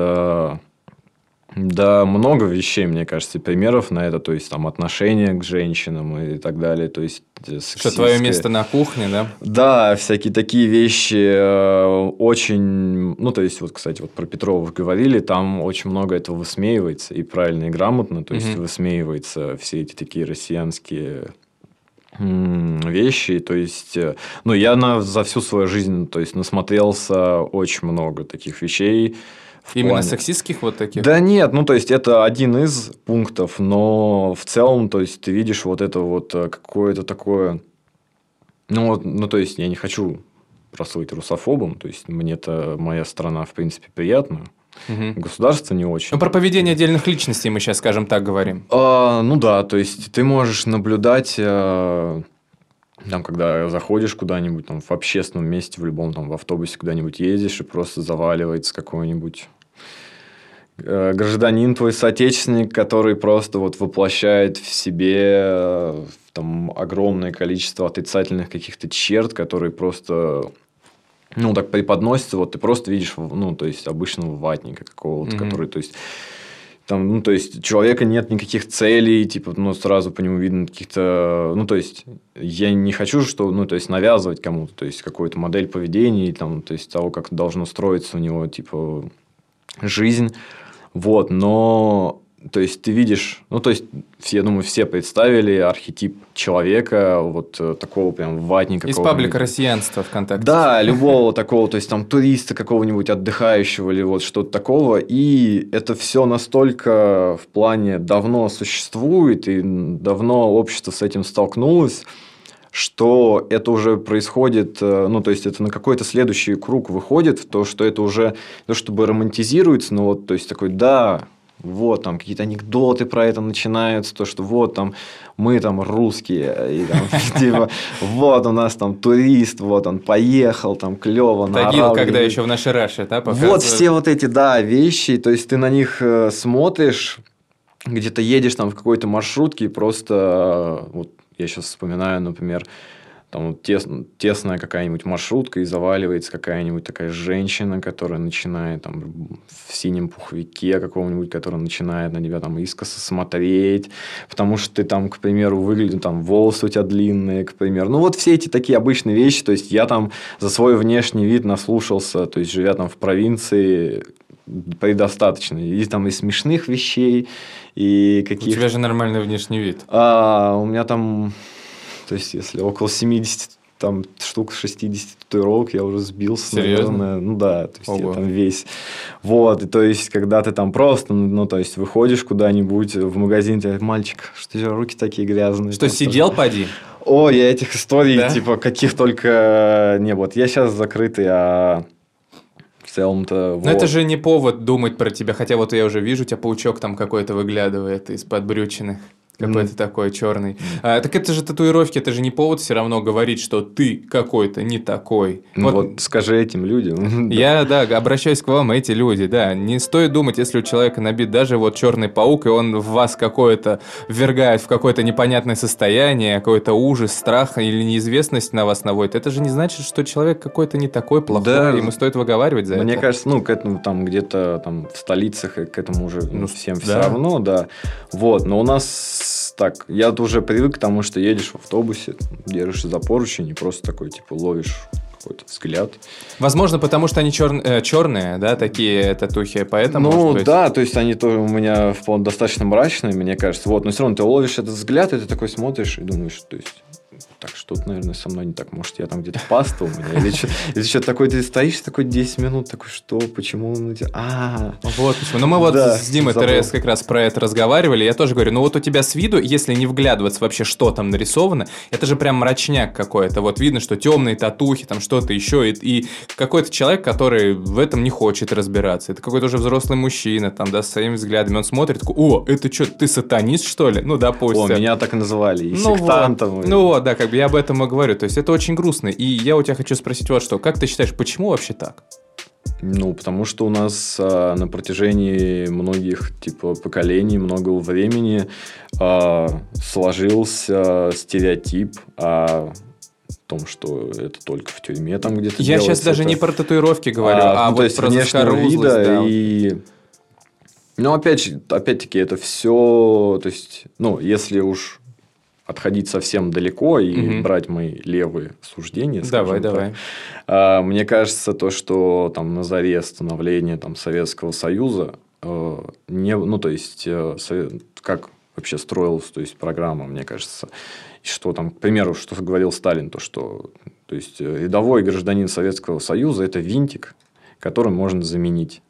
Да, много вещей, мне кажется, примеров на это. То есть, там, отношения к женщинам и так далее. То есть, э, Что твое сексистское. место на кухне, да? Да, всякие такие вещи э, очень... Ну, то есть, вот, кстати, вот про Петрова говорили, там очень много этого высмеивается, и правильно, и грамотно, то есть, Мгм. высмеивается все эти такие россиянские вещи, то есть, э, ну, я на, за всю свою жизнь, то есть, насмотрелся очень много таких вещей. Именно плане- сексистских вот таких? да нет, ну то есть это один из пунктов, но в целом, то есть ты видишь вот это вот э, какое-то такое, ну вот, ну то есть я не хочу прослыть русофобом, то есть мне-то моя страна в принципе приятна, Мгм. государство не очень. Ну, про поведение отдельных личностей мы сейчас, скажем так, говорим. А, ну да, то есть ты можешь наблюдать, э, там, когда заходишь куда-нибудь, там, в общественном месте, в любом, там, в автобусе куда-нибудь едешь, и просто заваливается какой-нибудь э, гражданин твой соотечественник, который просто вот воплощает в себе э, там огромное количество отрицательных каких-то черт, которые просто ну, так преподносятся, вот ты просто видишь, ну, то есть, обычного ватника какого-то, Мгм. который, то есть, там, ну, то есть, у человека нет никаких целей, типа, ну, сразу по нему видно каких-то, ну, то есть, я не хочу, что, ну, то есть, навязывать кому-то, то есть, какую-то модель поведения, там, то есть, того, как должно строиться у него, типа, жизнь, вот, но, то есть, ты видишь, ну, то есть, я думаю, все представили архетип человека, вот э, такого прям ватника. Из паблика «Россиянство» ВКонтакте. Да, любого такого, то есть там туриста какого-нибудь отдыхающего или вот что-то такого. И это все настолько в плане давно существует, и давно общество с этим столкнулось, что это уже происходит, э, ну, то есть, это на какой-то следующий круг выходит, то, что это уже, то чтобы романтизируется, но вот, то есть, такой, да, вот там какие-то анекдоты про это начинаются, то, что вот там мы там русские, и там, <laughs> типа, вот у нас там турист, вот он поехал, там клево, Тагил, когда еще в нашей Раше, да, Вот все вот эти, да, вещи, то есть ты на них э, смотришь, где-то едешь там в какой-то маршрутке, и просто, э, вот я сейчас вспоминаю, например, там тес- тесная какая-нибудь маршрутка, и заваливается какая-нибудь такая женщина, которая начинает там в синем пуховике какого-нибудь, которая начинает на тебя там искоса смотреть, потому что ты там, к примеру, выглядишь, там волосы у тебя длинные, к примеру. Ну, вот все эти такие обычные вещи, то есть я там за свой внешний вид наслушался, то есть живя там в провинции, предостаточно. И там и смешных вещей, и У каких... тебя же нормальный внешний вид. А, у меня там, то есть, если около 70 там штук 60 татуировок, я уже сбился, Серьезно? наверное. Ну да, то есть Ого. я там весь. Вот, и то есть, когда ты там просто, ну, то есть, выходишь куда-нибудь в магазин, тебе, мальчик, что у тебя руки такие грязные? Что, Там сидел, поди? о, я этих историй, Да? типа, каких только не вот. Я сейчас закрытый, а в целом-то... Но это вот. же не повод думать про тебя, хотя вот я уже вижу, у тебя паучок там какой-то выглядывает из-под брючины. Какой-то такой черный. А, так это же татуировки, это же не повод все равно говорить, что ты какой-то не такой. Ну, вот, скажи этим людям. <laughs> Я, да, обращаюсь к вам, эти люди, да. Не стоит думать, если у человека набит даже вот черный паук, и он в вас какое-то ввергает в какое-то непонятное состояние, какой-то ужас, страх или неизвестность на вас наводит. Это же не значит, что человек какой-то не такой плохой, Да. ему стоит выговаривать за Мне это. кажется, ну, к этому там где-то там в столицах к этому уже ну, Ну, всем да. все равно, да. Вот, но у нас так, я уже привык к тому, что едешь в автобусе, держишься за поручень и просто такой, типа, ловишь какой-то взгляд. Возможно, потому что они черные, да, такие татухи, поэтому, ну, быть. да, то есть они тоже у меня вполне достаточно мрачные, мне кажется. Вот, но все равно ты ловишь этот взгляд, и ты такой смотришь и думаешь, то есть так, что-то, наверное, со мной не так. Может, я там где-то паста у меня, или что- или что-то такое. Ты стоишь такой 10 минут, такой, что, почему он. А, Вот почему. Ну, мы вот с Димой. ТРС как раз про это разговаривали. Я тоже говорю, ну вот у тебя с виду, если не вглядываться вообще, что там нарисовано, это же прям мрачняк какой-то. Вот видно, что темные татухи, там что-то еще. И, и какой-то человек, который в этом не хочет разбираться. Это какой-то уже взрослый мужчина, там, да, с своими взглядами. Он смотрит, такой, о, это что, ты сатанист, что ли? Ну, допустим. о, меня так и называли, и Ну сектантом. вот. и- Ну вот, да, как бы я об этом и говорю. То есть это очень грустно. И я у тебя хочу спросить вот что. Как ты считаешь, почему вообще так? Ну, потому что у нас а, на протяжении многих типа поколений, много времени а, сложился стереотип о том, что это только в тюрьме там где-то Я делается. сейчас даже Это- не про татуировки говорю, а, ну, вот то есть про внешнего вида да. и ну опять же опять-таки это все то есть ну если уж отходить совсем далеко и Мгм. брать мои левые суждения Давай, так, давай. а, мне кажется то что там на заре становления там Советского Союза э, не ну то есть э, как вообще строилась то есть программа мне кажется и что там к примеру что говорил Сталин то что то есть э, рядовой гражданин Советского Союза это винтик который можно заменить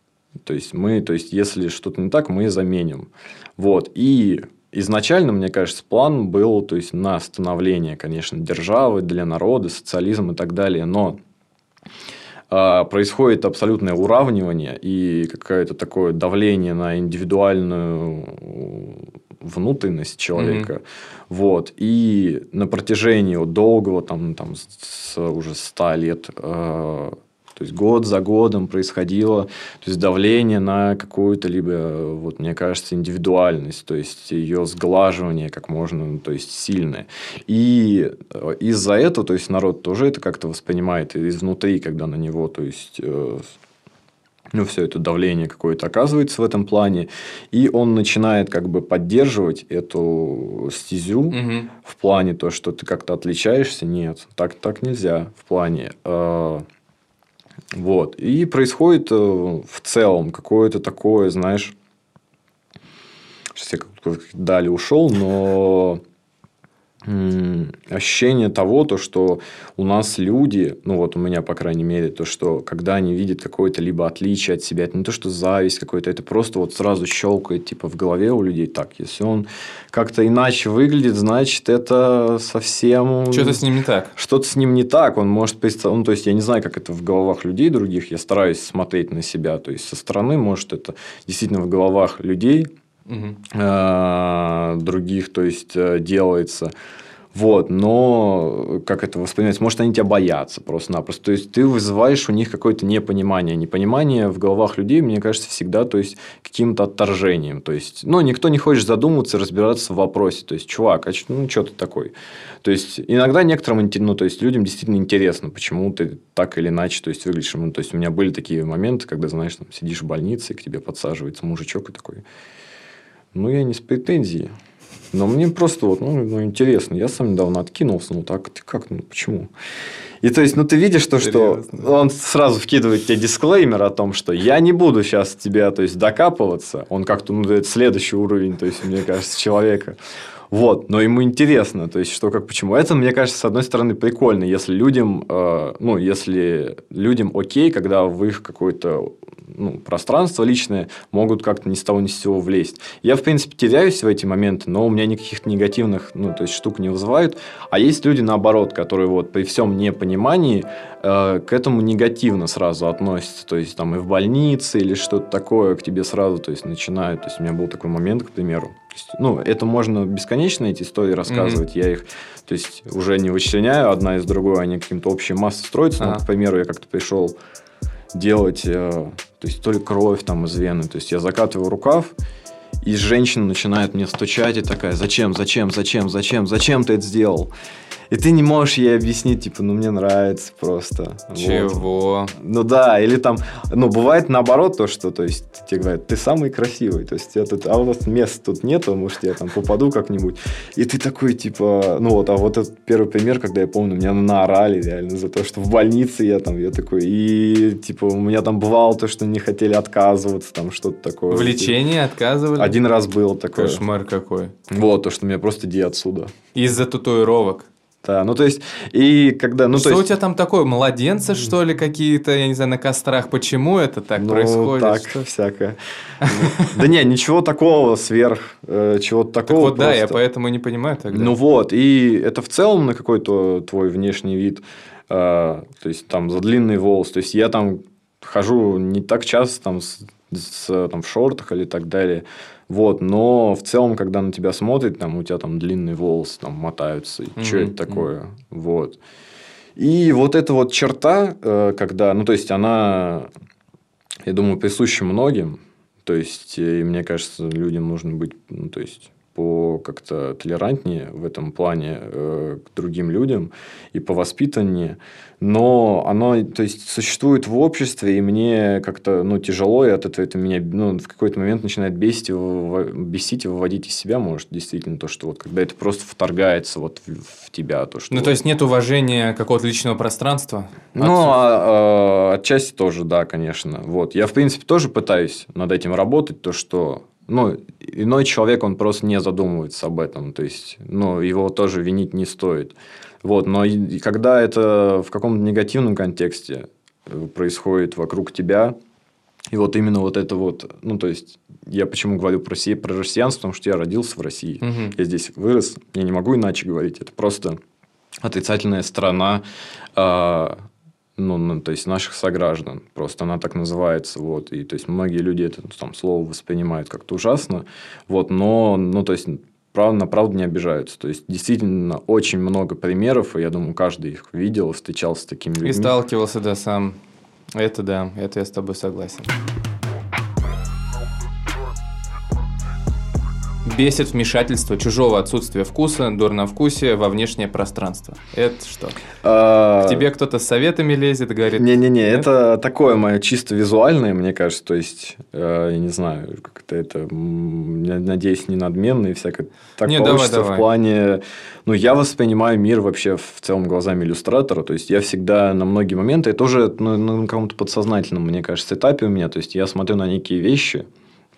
то есть мы, то есть если что-то не так, мы заменим. Вот. И изначально, мне кажется, план был, то есть на становление, конечно, державы для народа, социализм и так далее. Но а, происходит абсолютное уравнивание и какое-то такое давление на индивидуальную внутренность человека. Вот. И на протяжении долгого, там, там, с, уже ста лет, э, то есть год за годом происходило то есть давление на какую-то либо, вот мне кажется, индивидуальность, то есть ее сглаживание как можно, ну, то есть сильное. И э, из-за этого, то есть народ тоже это как-то воспринимает изнутри, когда на него, то есть э, ну, все это давление какое-то оказывается в этом плане, и он начинает как бы поддерживать эту стезю Мгм. в плане то, что ты как-то отличаешься, нет, так, так нельзя в плане. э, вот. И происходит э, в целом какое-то такое, знаешь, сейчас я как-то далее ушел, но ощущение того, то, что у нас люди, ну вот у меня, по крайней мере, то, что когда они видят какое-то либо отличие от себя, это не то, что зависть какой-то, это просто вот сразу щелкает типа в голове у людей, так, если он как-то иначе выглядит, значит, это совсем... Что-то с ним не так. Что-то с ним не так, он может представить, ну, то есть, я не знаю, как это в головах людей других, я стараюсь смотреть на себя, то есть, со стороны, может, это действительно в головах людей Э, других, то есть, э, делается. Вот, но как это воспринимать? Может, они тебя боятся просто-напросто. То есть, ты вызываешь у них какое-то непонимание. Непонимание в головах людей, мне кажется, всегда то есть, каким-то отторжением. То есть, ну, никто не хочет задумываться, разбираться в вопросе. То есть, чувак, а чё- ну, что ты такой? То есть, иногда некоторым, ну, то есть, людям действительно интересно, почему ты так или иначе то есть, выглядишь. Ну, то есть, у меня были такие моменты, когда, знаешь, там, сидишь в больнице, и к тебе подсаживается мужичок и такой, ну, я не с претензией. Но мне просто вот, ну, ну, интересно. Я сам недавно откинулся. Ну, так, ты как, ну, почему? И то есть, ну, ты видишь то, что он сразу вкидывает тебе дисклеймер о том, что я не буду сейчас тебя, то есть, докапываться. Он как-то, ну, это следующий уровень, то есть, мне кажется, человека. Вот, но ему интересно, то есть, что, как, почему. Это, мне кажется, с одной стороны, прикольно, если людям, э, ну, если людям окей, когда в их какое-то ну, пространство личное могут как-то ни с того ни с сего влезть. Я, в принципе, теряюсь в эти моменты, но у меня никаких негативных, ну, то есть, штук не вызывают. А есть люди, наоборот, которые вот при всем непонимании э, к этому негативно сразу относятся. То есть, там, и в больнице или что-то такое к тебе сразу, то есть, начинают. То есть, у меня был такой момент, к примеру. Есть, ну, это можно бесконечно эти истории рассказывать. Я их, то есть, уже не вычленяю одна из другой, они каким-то общей массой строятся. Ну, Ага. к примеру, я как-то пришел делать, э, то есть, то ли кровь там из вены. То есть, я закатываю рукав, и женщина начинает мне стучать и такая, зачем, зачем, зачем, зачем, зачем ты это сделал? И ты не можешь ей объяснить, типа, ну, мне нравится просто. Вот. Чего? Ну да, или там, ну бывает наоборот то, что, то есть тебе говорят, ты самый красивый, то есть я тут, а у нас места тут нету, может я там попаду как-нибудь, и ты такой типа, ну вот, а вот этот первый пример, когда я помню, меня наорали реально за то, что в больнице я там, я такой, и типа у меня там бывало то, что не хотели отказываться, там что-то такое. В лечении отказывали? Один раз был такой. Кошмар какой. Вот, то, что меня просто иди отсюда. Из-за татуировок. Да, ну то есть, и когда, ну что то у есть... тебя там такое? Младенцы, что ли, какие-то, я не знаю, на кострах? Почему это так Ну, происходит? так, Что- всякое. Да не, ничего такого сверх, э, чего-то Так такого. вот, да, я поэтому не понимаю тогда. Ну вот, и это в целом на какой-то твой внешний вид, э, то есть там за длинный волос, то есть я там хожу не так часто там, с, с, там в шортах или так далее, вот, но в целом, когда на тебя смотрят, там у тебя там длинные волосы там мотаются, и что это такое, вот. И вот эта вот черта, э, когда, ну то есть она я думаю, присуща многим. То есть, э, и мне кажется, людям нужно быть, ну, то есть, по как-то толерантнее в этом плане э, к другим людям и по воспитаннее. Но оно, то есть, существует в обществе, и мне как-то ну, тяжело, и от этого это меня ну, в какой-то момент начинает бесить, бесить и выводить из себя, может, действительно, то, что вот когда это просто вторгается вот в, в тебя. То, что ну, вот... то есть, нет уважения какого-то личного пространства? Ну, а, а, отчасти тоже, да, конечно. Вот. Я, в принципе, тоже пытаюсь над этим работать, то, что ну, иной человек, он просто не задумывается об этом. То есть, ну, его тоже винить не стоит. Вот, но и, когда это в каком-то негативном контексте э, происходит вокруг тебя, и вот именно вот это вот, ну, то есть, я почему говорю про, Россию, про россиянство, потому что я родился в России, угу. я здесь вырос, я не могу иначе говорить, это просто отрицательная сторона э, ну, ну, то есть наших сограждан. Просто она так называется. Вот. И то есть многие люди это там, слово воспринимают как-то ужасно. Вот, но, ну, то есть правда на правду не обижаются. То есть, действительно, очень много примеров, и я думаю, каждый их видел, встречался с такими людьми. И сталкивался, да, сам. Это да, это я с тобой согласен. Бесит вмешательство чужого отсутствия вкуса, дурновкусия во внешнее пространство. Это что? А... К тебе кто-то с советами лезет, говорит? Не-не-не, это такое мое чисто визуальное, мне кажется. То есть, э, я не знаю, как-то это, надеюсь, не надменно и всякое так не, получится давай, давай. в плане... Ну, я воспринимаю мир вообще в целом глазами иллюстратора. То есть, я всегда на многие моменты, это уже ну, на каком-то подсознательном, мне кажется, этапе у меня. То есть, я смотрю на некие вещи,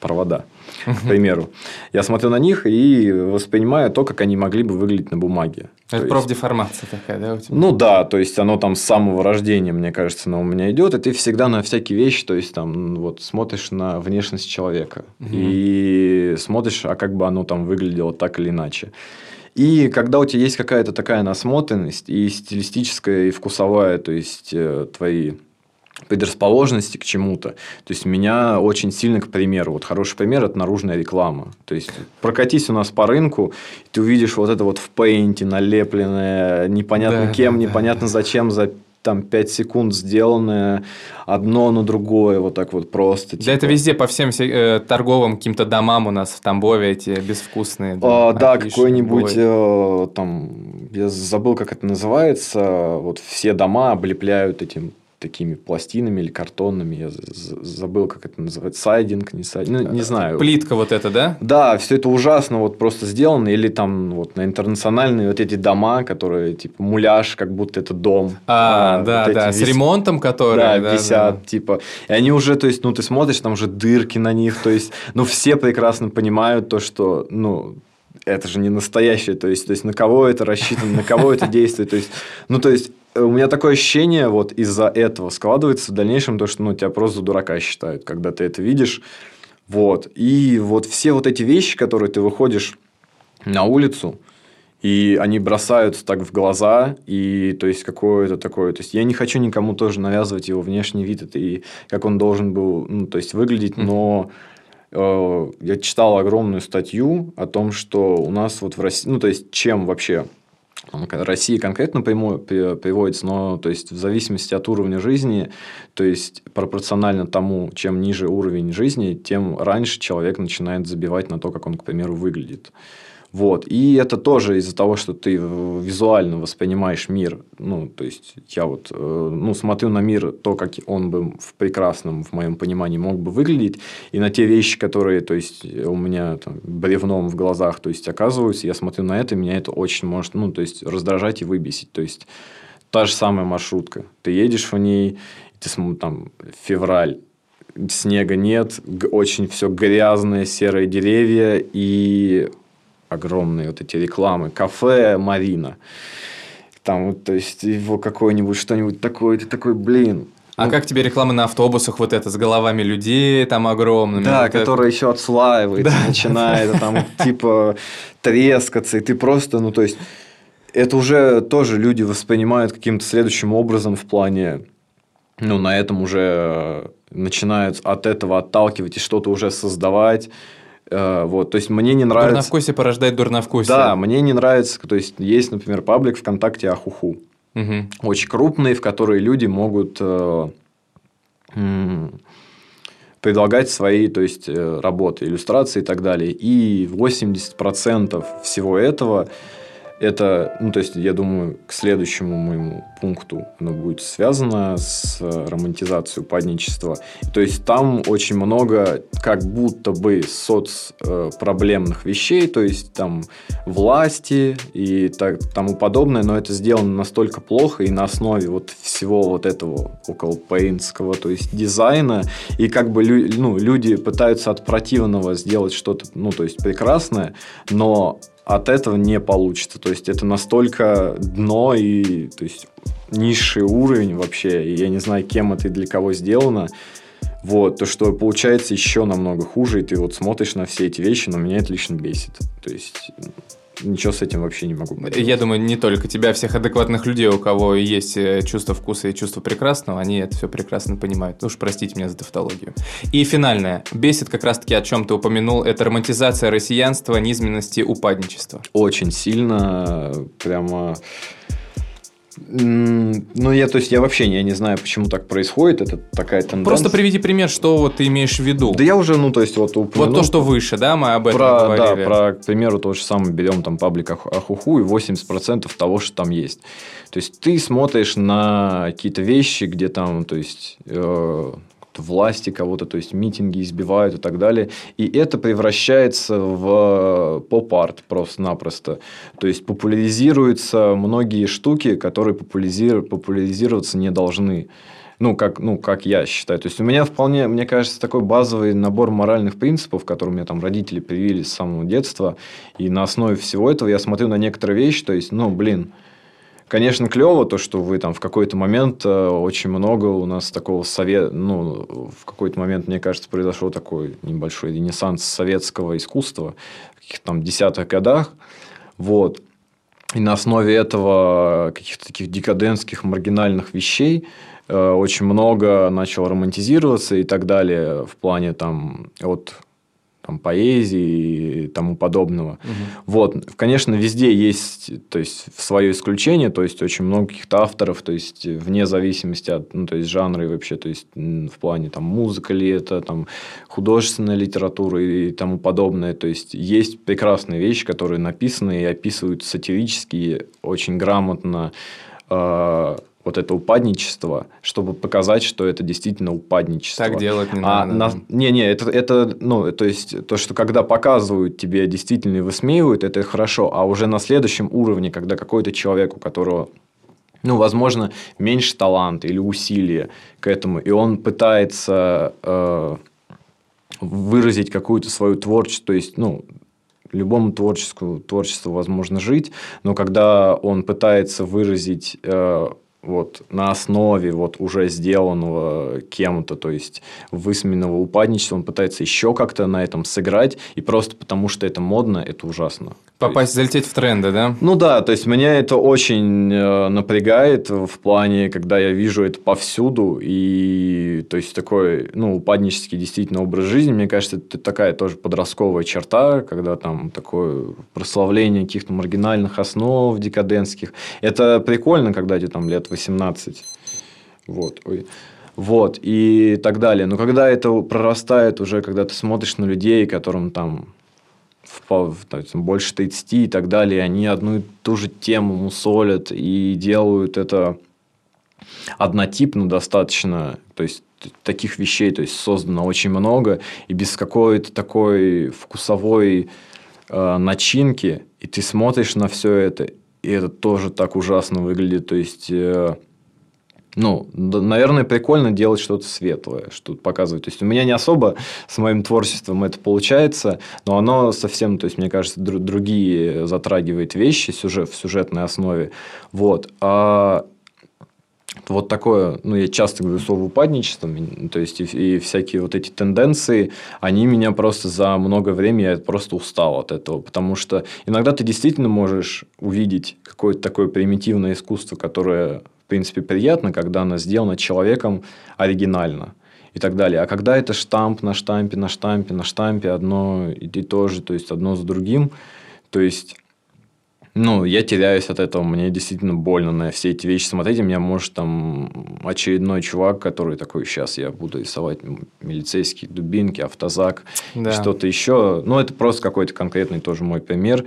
провода, к примеру. Я смотрю на них и воспринимаю то, как они могли бы выглядеть на бумаге. Это то профдеформация такая, да, у тебя? Ну да, то есть оно там с самого рождения, мне кажется, оно у меня идет, и ты всегда на всякие вещи, то есть там вот смотришь на внешность человека угу. и смотришь, а как бы оно там выглядело так или иначе. И когда у тебя есть какая-то такая насмотренность и стилистическая, и вкусовая, то есть э, твои предрасположенности к чему-то. То есть, меня очень сильно, к примеру, вот хороший пример – это наружная реклама. То есть, прокатись у нас по рынку, ты увидишь вот это вот в пейнте налепленное, непонятно да, кем, да, непонятно да. зачем, за там 5 секунд сделанное одно на другое, вот так вот просто. Да, это типа. везде, по всем э, торговым каким-то домам у нас в Тамбове эти безвкусные. Да, а, да какой-нибудь э, там, я забыл, как это называется, вот все дома облепляют этим такими пластинами или картонными. Я забыл, как это называется. Сайдинг, не сайдинг. Ну, не знаю. Плитка вот это, да? Да, все это ужасно вот просто сделано. Или там вот на интернациональные вот эти дома, которые типа муляж, как будто это дом. А, а да, вот да, вис... с ремонтом, которые. Да, да висят, да. типа. И они уже, то есть, ну, ты смотришь, там уже дырки на них. То есть, ну, все прекрасно понимают то, что, ну, это же не настоящее, то есть, то есть на кого это рассчитано, на кого это действует, то есть, ну, то есть у меня такое ощущение вот из-за этого складывается в дальнейшем то, что ну, тебя просто дурака считают, когда ты это видишь. Вот. И вот все вот эти вещи, которые ты выходишь на улицу, и они бросаются так в глаза, и то есть какое-то такое, то есть я не хочу никому тоже навязывать его внешний вид, это и как он должен был, ну, то есть выглядеть, но э, я читал огромную статью о том, что у нас вот в России, ну, то есть чем вообще России конкретно приводится, но то есть в зависимости от уровня жизни, то есть пропорционально тому, чем ниже уровень жизни, тем раньше человек начинает забивать на то, как он, к примеру, выглядит. Вот. И это тоже из-за того, что ты визуально воспринимаешь мир. Ну, то есть, я вот э, ну, смотрю на мир, то, как он бы в прекрасном, в моем понимании, мог бы выглядеть, и на те вещи, которые, то есть, у меня там, бревном в глазах, то есть, оказываются, я смотрю на это, и меня это очень может, ну, то есть, раздражать и выбесить. То есть, та же самая маршрутка. Ты едешь в ней, ты там, февраль, снега нет, очень все грязное, серые деревья, и огромные вот эти рекламы. Кафе Марина. Там вот, то есть, его какое-нибудь что-нибудь такое, ты такой, блин, а ну, как тебе реклама на автобусах вот это с головами людей там огромными? Да, вот которая это... еще отслаивается, да. начинает там <laughs> типа трескаться, и ты просто, ну то есть это уже тоже люди воспринимают каким-то следующим образом в плане, ну на этом уже начинают от этого отталкивать и что-то уже создавать. Э, вот, то есть мне не нравится... Дурновкусие порождает дурновкусие. Да, мне не нравится, то есть есть, например, паблик ВКонтакте Ахуху. Угу. Очень крупный, в который люди могут... Э, предлагать свои то есть, э, работы, иллюстрации и так далее. И 80% всего этого это, ну, то есть, я думаю, к следующему моему пункту оно будет связано с романтизацией упадничества. То есть, там очень много как будто бы соцпроблемных вещей, то есть, там власти и так, тому подобное, но это сделано настолько плохо и на основе вот всего вот этого около пейнтского, то есть, дизайна, и как бы ну, люди пытаются от противного сделать что-то, ну, то есть, прекрасное, но от этого не получится. То есть это настолько дно и то есть низший уровень вообще. И я не знаю, кем это и для кого сделано. Вот, то, что получается еще намного хуже, и ты вот смотришь на все эти вещи, но меня это лично бесит. То есть ничего с этим вообще не могу поделать. Я думаю, не только тебя, всех адекватных людей, у кого есть э, чувство вкуса и чувство прекрасного, они это все прекрасно понимают. Ну уж простите меня за тавтологию. И финальное. Бесит как раз-таки, о чем ты упомянул, это романтизация россиянства, низменности, упадничества. Очень сильно, прямо ну, я, то есть, я вообще не, я не знаю, почему так происходит. Это такая тенденция. Просто приведи пример, что вот ты имеешь в виду. Да я уже, ну, то есть, вот упомянул. Вот то, что выше, да, мы об этом про, говорили. Да, про, к примеру, то же самое берем там паблик Ахуху и 80% того, что там есть. То есть, ты смотришь на какие-то вещи, где там, то есть, э, власти кого-то, то есть митинги избивают и так далее. И это превращается в поп-арт просто-напросто. То есть популяризируются многие штуки, которые популяризир... популяризироваться не должны. Ну как, ну, как я считаю. То есть, у меня вполне, мне кажется, такой базовый набор моральных принципов, которые мне там родители привили с самого детства. И на основе всего этого я смотрю на некоторые вещи. То есть, ну, блин, Конечно, клево то, что вы там в какой-то момент э, очень много у нас такого совет, ну, в какой-то момент, мне кажется, произошел такой небольшой ренессанс советского искусства в каких-то там десятых годах. Вот. И на основе этого каких-то таких декадентских, маргинальных вещей э, очень много начало романтизироваться и так далее в плане там от там, поэзии и тому подобного. Угу. Вот, конечно, везде есть, то есть, свое исключение, то есть, очень много каких-то авторов, то есть, вне зависимости от, ну, то есть, жанра и вообще, то есть, в плане, там, музыка ли это, там, художественная литература и тому подобное, то есть, есть прекрасные вещи, которые написаны и описывают сатирически, очень грамотно, э вот это упадничество, чтобы показать, что это действительно упадничество. Так делать не а надо. На... Не, не, это, это, ну, то есть, то, что когда показывают тебе действительно и высмеивают, это хорошо, а уже на следующем уровне, когда какой-то человек, у которого ну, возможно, меньше таланта или усилия к этому, и он пытается э, выразить какую-то свою творчество, то есть, ну, любому творческому творчеству возможно жить, но когда он пытается выразить э, вот на основе вот уже сделанного кем-то, то есть высменного упадничества, он пытается еще как-то на этом сыграть, и просто потому что это модно, это ужасно. Попасть, есть, залететь в тренды, да? Ну да, то есть меня это очень э, напрягает в плане, когда я вижу это повсюду, и то есть такой, ну, упаднический действительно образ жизни, мне кажется, это такая тоже подростковая черта, когда там такое прославление каких-то маргинальных основ декадентских. Это прикольно, когда тебе там лет 18. Вот, ой. Вот, и так далее. Но когда это прорастает уже, когда ты смотришь на людей, которым там в, в, больше 30 и так далее, они одну и ту же тему мусолят и делают это однотипно достаточно, то есть таких вещей то есть создано очень много и без какой-то такой вкусовой э, начинки и ты смотришь на все это и это тоже так ужасно выглядит. То есть, э, ну, наверное, прикольно делать что-то светлое, что-то показывать. То есть, у меня не особо с моим творчеством это получается, но оно совсем, то есть, мне кажется, другие затрагивает вещи сюжет, в сюжетной основе. Вот. А вот такое, ну, я часто говорю слово упадничество, то есть, и, и всякие вот эти тенденции, они меня просто за много времени, я просто устал от этого, потому что иногда ты действительно можешь увидеть какое-то такое примитивное искусство, которое, в принципе, приятно, когда оно сделано человеком оригинально и так далее. А когда это штамп на штампе, на штампе, на штампе, одно и то же, то есть, одно за другим, то есть, Ну, я теряюсь от этого, мне действительно больно на все эти вещи смотреть. И меня может там очередной чувак, который такой, сейчас я буду рисовать милицейские дубинки, автозак, Да. что-то еще. Ну, это просто какой-то конкретный тоже мой пример.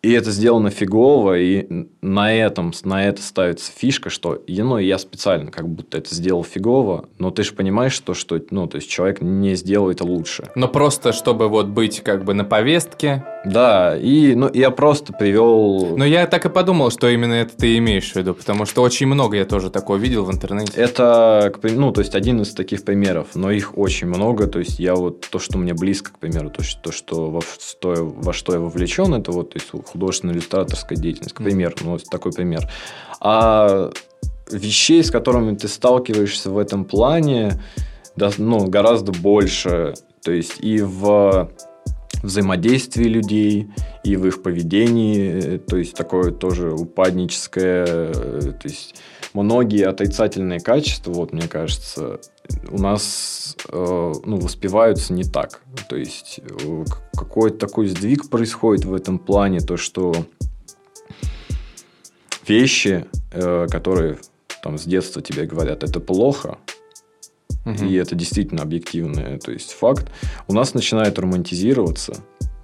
И это сделано фигово, и на этом, на это ставится фишка, что ну, я специально как будто это сделал фигово, но ты же понимаешь, что, что ну, то есть человек не сделает лучше. Но просто, чтобы вот быть как бы на повестке. Да, и ну, я просто привел... Но я так и подумал, что именно это ты имеешь в виду, потому что очень много я тоже такого видел в интернете. Это, ну, то есть, один из таких примеров, но их очень много. То есть, я вот то, что мне близко, к примеру, то, что, то, что во, что, во что я вовлечен, это вот то есть, художественно-иллюстраторская деятельность, к примеру, ну, вот такой пример. А вещей, с которыми ты сталкиваешься в этом плане, да, ну, гораздо больше. То есть, и в взаимодействии людей и в их поведении, э, то есть такое тоже упадническое, э, то есть многие отрицательные качества, вот мне кажется, у нас э, ну, воспеваются не так. То есть э, какой-то такой сдвиг происходит в этом плане, то что вещи, э, которые там с детства тебе говорят, это плохо, Мгм. и это действительно объективный то есть, факт, у нас начинает романтизироваться.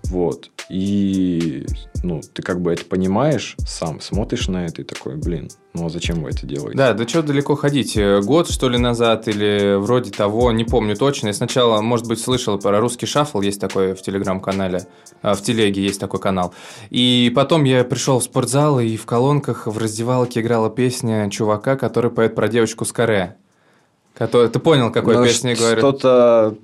Вот. И ну, ты как бы это понимаешь сам, смотришь на это и такой, блин, ну а зачем вы это делаете? Да, да что далеко ходить? Э, Год, что ли, назад или вроде того, не помню точно. Я сначала, может быть, слышал про русский шаффл, есть такой в телеграм-канале, а, в телеге есть такой канал. И потом я пришел в спортзал, и в колонках в раздевалке играла песня чувака, который поет про девочку с каре. Который... Ты понял, какой Ну, песне я говорю? Что-то...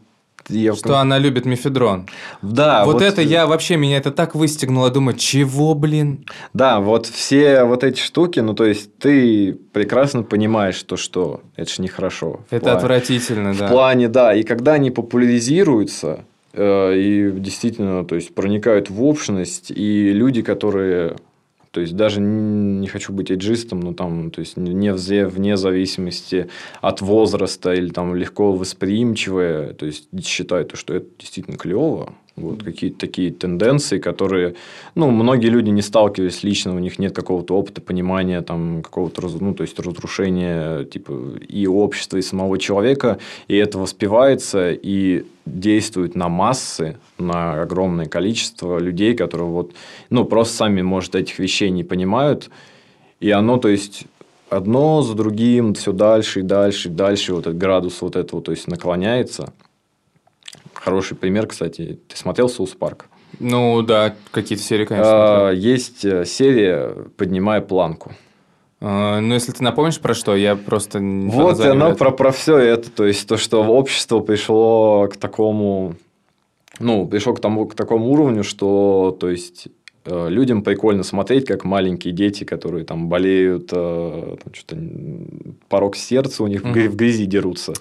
я- Что она любит мефедрон. Да, вот, это я вообще, меня это так выстегнуло. Думаю, чего, блин? Да, вот все вот эти штуки, ну то есть ты прекрасно понимаешь то, что это же нехорошо. В Это плане- отвратительно, В да. плане, да, и когда они популяризируются э, и действительно, то есть проникают в общность, и люди, которые, то есть даже не хочу быть эйджистом, но там, то есть не взе- вне зависимости от возраста или там легко восприимчивые, то есть считают, что это действительно клево. Вот какие-то такие тенденции, которые, ну, многие люди не сталкивались лично, у них нет какого-то опыта, понимания, там, какого-то, ну, то есть, разрушения, типа, и общества, и самого человека, и это воспевается и действует на массы, на огромное количество людей, которые вот, ну, просто сами, может, этих вещей не понимают, и оно, то есть, одно за другим все дальше и дальше и дальше вот этот градус вот этого, то есть, наклоняется. Хороший пример, кстати. Ты смотрел «Соус Парк»? Ну да, какие-то серии, конечно. А. Есть э, серия «Поднимая планку». А, Ну, если ты напомнишь про что, я просто... Вот оно про, про все это. То есть, то, что общество пришло к такому... Ну, пришло к, тому, к такому уровню, что, то есть, людям прикольно смотреть, как маленькие дети, которые там болеют, э, там, что-то порог сердца у них в гря- в грязи дерутся.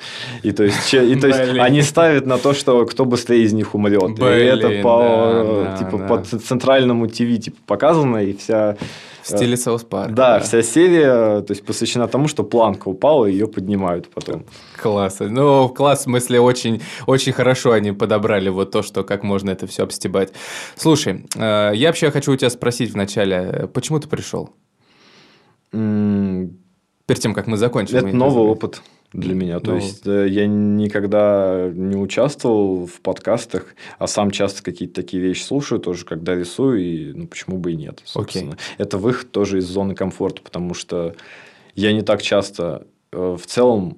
И то есть, че- и, то есть Блин. они ставят на то, что кто быстрее из них умрет. и это Блин, по, да, э, да, типа, да. по центральному ТВ типа, показано, и вся... В стиле Саус Парка. Да, вся серия то есть, посвящена тому, что планка упала, и ее поднимают потом. Класс. Ну, класс, в смысле, очень, очень хорошо они подобрали вот то, что как можно это все обстебать. Слушай, э, я вообще хочу у тебя спросить вначале, э, почему ты пришел? Перед тем, как мы закончим. Это новый опыт для меня. То есть, э, я никогда не участвовал в подкастах, а сам часто какие-то такие вещи слушаю, тоже когда рисую, и ну, почему бы и нет, собственно. Это выход тоже из зоны комфорта, потому что я не так часто э, в целом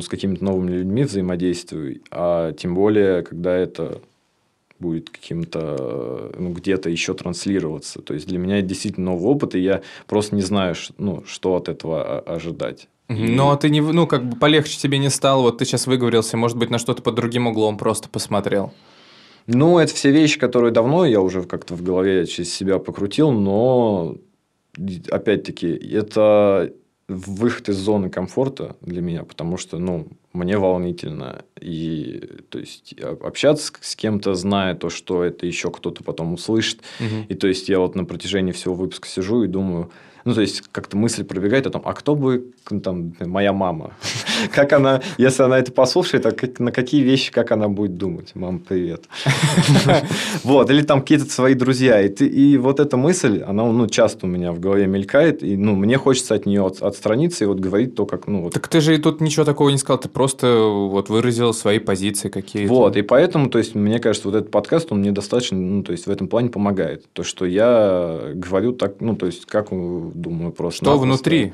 с какими-то новыми людьми взаимодействую, а тем более, когда это будет каким-то, э, ну, где-то еще транслироваться. То есть, для меня это действительно новый опыт, и я просто не знаю, ну, что от этого о- ожидать. Но ты не, ну, как бы полегче тебе не стало, вот ты сейчас выговорился, может быть, на что-то под другим углом просто посмотрел. Ну, это все вещи, которые давно я уже как-то в голове через себя покрутил, но опять-таки это выход из зоны комфорта для меня, потому что, ну, мне волнительно. И, то есть, общаться с- кем-то, зная то, что это еще кто-то потом услышит. Мгм. И, то есть, я вот на протяжении всего выпуска сижу и думаю, ну, то есть, как-то мысль пробегает о том, а кто бы, там, моя мама? <laughs> Как она, если она это послушает, а на какие вещи, как она будет думать? Мам, привет. <laughs> Вот, или там какие-то свои друзья. И вот эта мысль, она, ну, часто у меня в голове мелькает, и, ну, мне хочется от нее отстраниться и вот говорить то, как, ну, вот. Так ты же и тут ничего такого не сказал, ты просто вот выразил свои позиции какие-то. Вот, и поэтому, то есть, мне кажется, вот этот подкаст, он мне достаточно, ну, то есть, в этом плане помогает. То, что я говорю так, ну, то есть, как думаю, просто. Что внутри?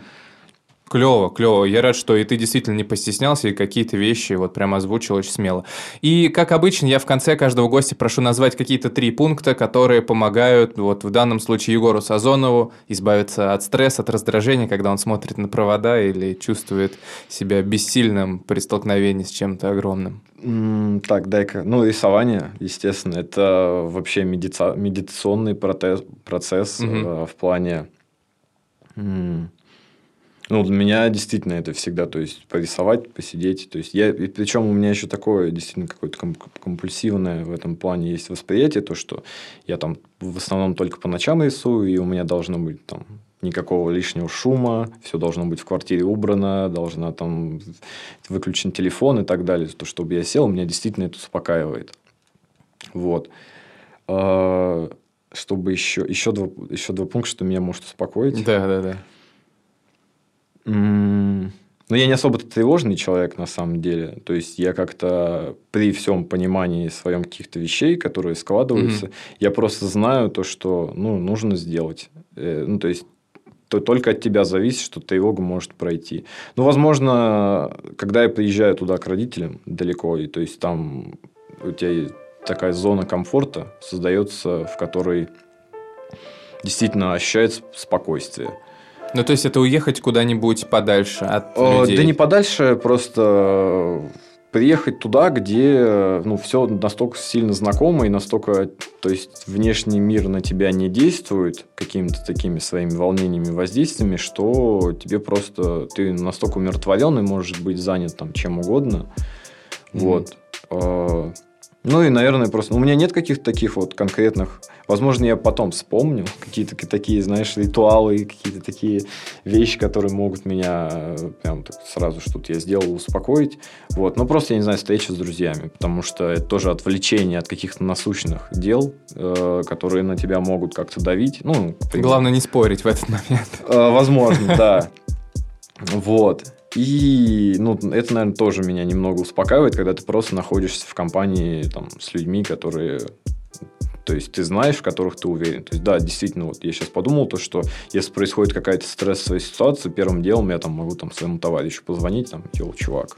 Клево, клево. Я рад, что и ты действительно не постеснялся и какие-то вещи вот прямо озвучил очень смело. И, как обычно, я в конце каждого гостя прошу назвать какие-то три пункта, которые помогают, вот в данном случае Егору Сазонову, избавиться от стресса, от раздражения, когда он смотрит на провода или чувствует себя бессильным при столкновении с чем-то огромным. Так, дай-ка. Ну, рисование, естественно, это вообще медици... медитационный протез... процесс угу. э, в плане ну, для меня действительно это всегда, то есть, порисовать, посидеть. То есть, я, причем у меня еще такое действительно какое-то компульсивное в этом плане есть восприятие, то, что я там в основном только по ночам рисую, и у меня должно быть там никакого лишнего шума, все должно быть в квартире убрано, должна там выключен телефон и так далее. То, чтобы я сел, меня действительно это успокаивает. Вот. Чтобы еще, еще, два, еще два пункта, что меня может успокоить. Да, да, да. Ну, я не особо тревожный человек на самом деле. То есть я как-то при всем понимании своем каких-то вещей, которые складываются, mm-hmm. я просто знаю то, что ну, нужно сделать. Э, ну, то есть то только от тебя зависит, что тревога может пройти. Ну, возможно, когда я приезжаю туда к родителям далеко, и то есть там у тебя такая зона комфорта создается, в которой действительно ощущается спокойствие. Ну, то есть, это уехать куда-нибудь подальше от О, людей? Да не подальше, просто приехать туда, где ну, все настолько сильно знакомо и настолько, то есть внешний мир на тебя не действует какими-то такими своими волнениями, воздействиями, что тебе просто ты настолько умиротворенный, можешь быть занят там чем угодно. Mm-hmm. Вот. Ну и, наверное, просто... У меня нет каких-то таких вот конкретных... Возможно, я потом вспомню какие-то такие, знаешь, ритуалы, какие-то такие вещи, которые могут меня э, прям так сразу что-то я сделал успокоить. Вот. Но просто, я не знаю, встреча с друзьями, потому что это тоже отвлечение от каких-то насущных дел, э, которые на тебя могут как-то давить. Ну, Главное не спорить в этот момент. Э, возможно, да. <laughs> Вот. И ну, это, наверное, тоже меня немного успокаивает, когда ты просто находишься в компании там, с людьми, которые то есть ты знаешь, в которых ты уверен. То есть, да, действительно, вот я сейчас подумал, то, что если происходит какая-то стрессовая ситуация, первым делом я там могу там своему товарищу позвонить, там, йоу, чувак.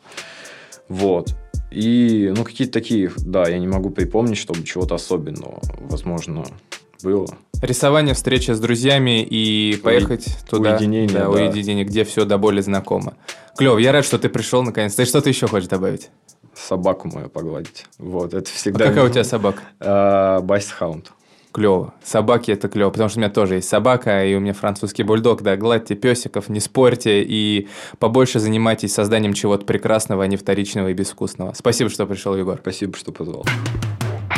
Вот. И, ну, какие-то такие, да, я не могу припомнить, чтобы чего-то особенного, возможно, было. Рисование, встреча с друзьями и поехать Уи... туда. Уединение, да, да. уединение, где все до боли знакомо. Клев, я рад, что ты пришел наконец. Ты что-то еще хочешь добавить? Собаку мою погладить. Вот, это всегда... А какая у тебя собака? Бассхаунд. Клево. Собаки это клево, потому что у меня тоже есть собака, и у меня французский бульдог. Да, гладьте песиков, не спорьте и побольше занимайтесь созданием чего-то прекрасного, а не вторичного и безвкусного. Спасибо, что пришел, Егор. Спасибо, что позвал.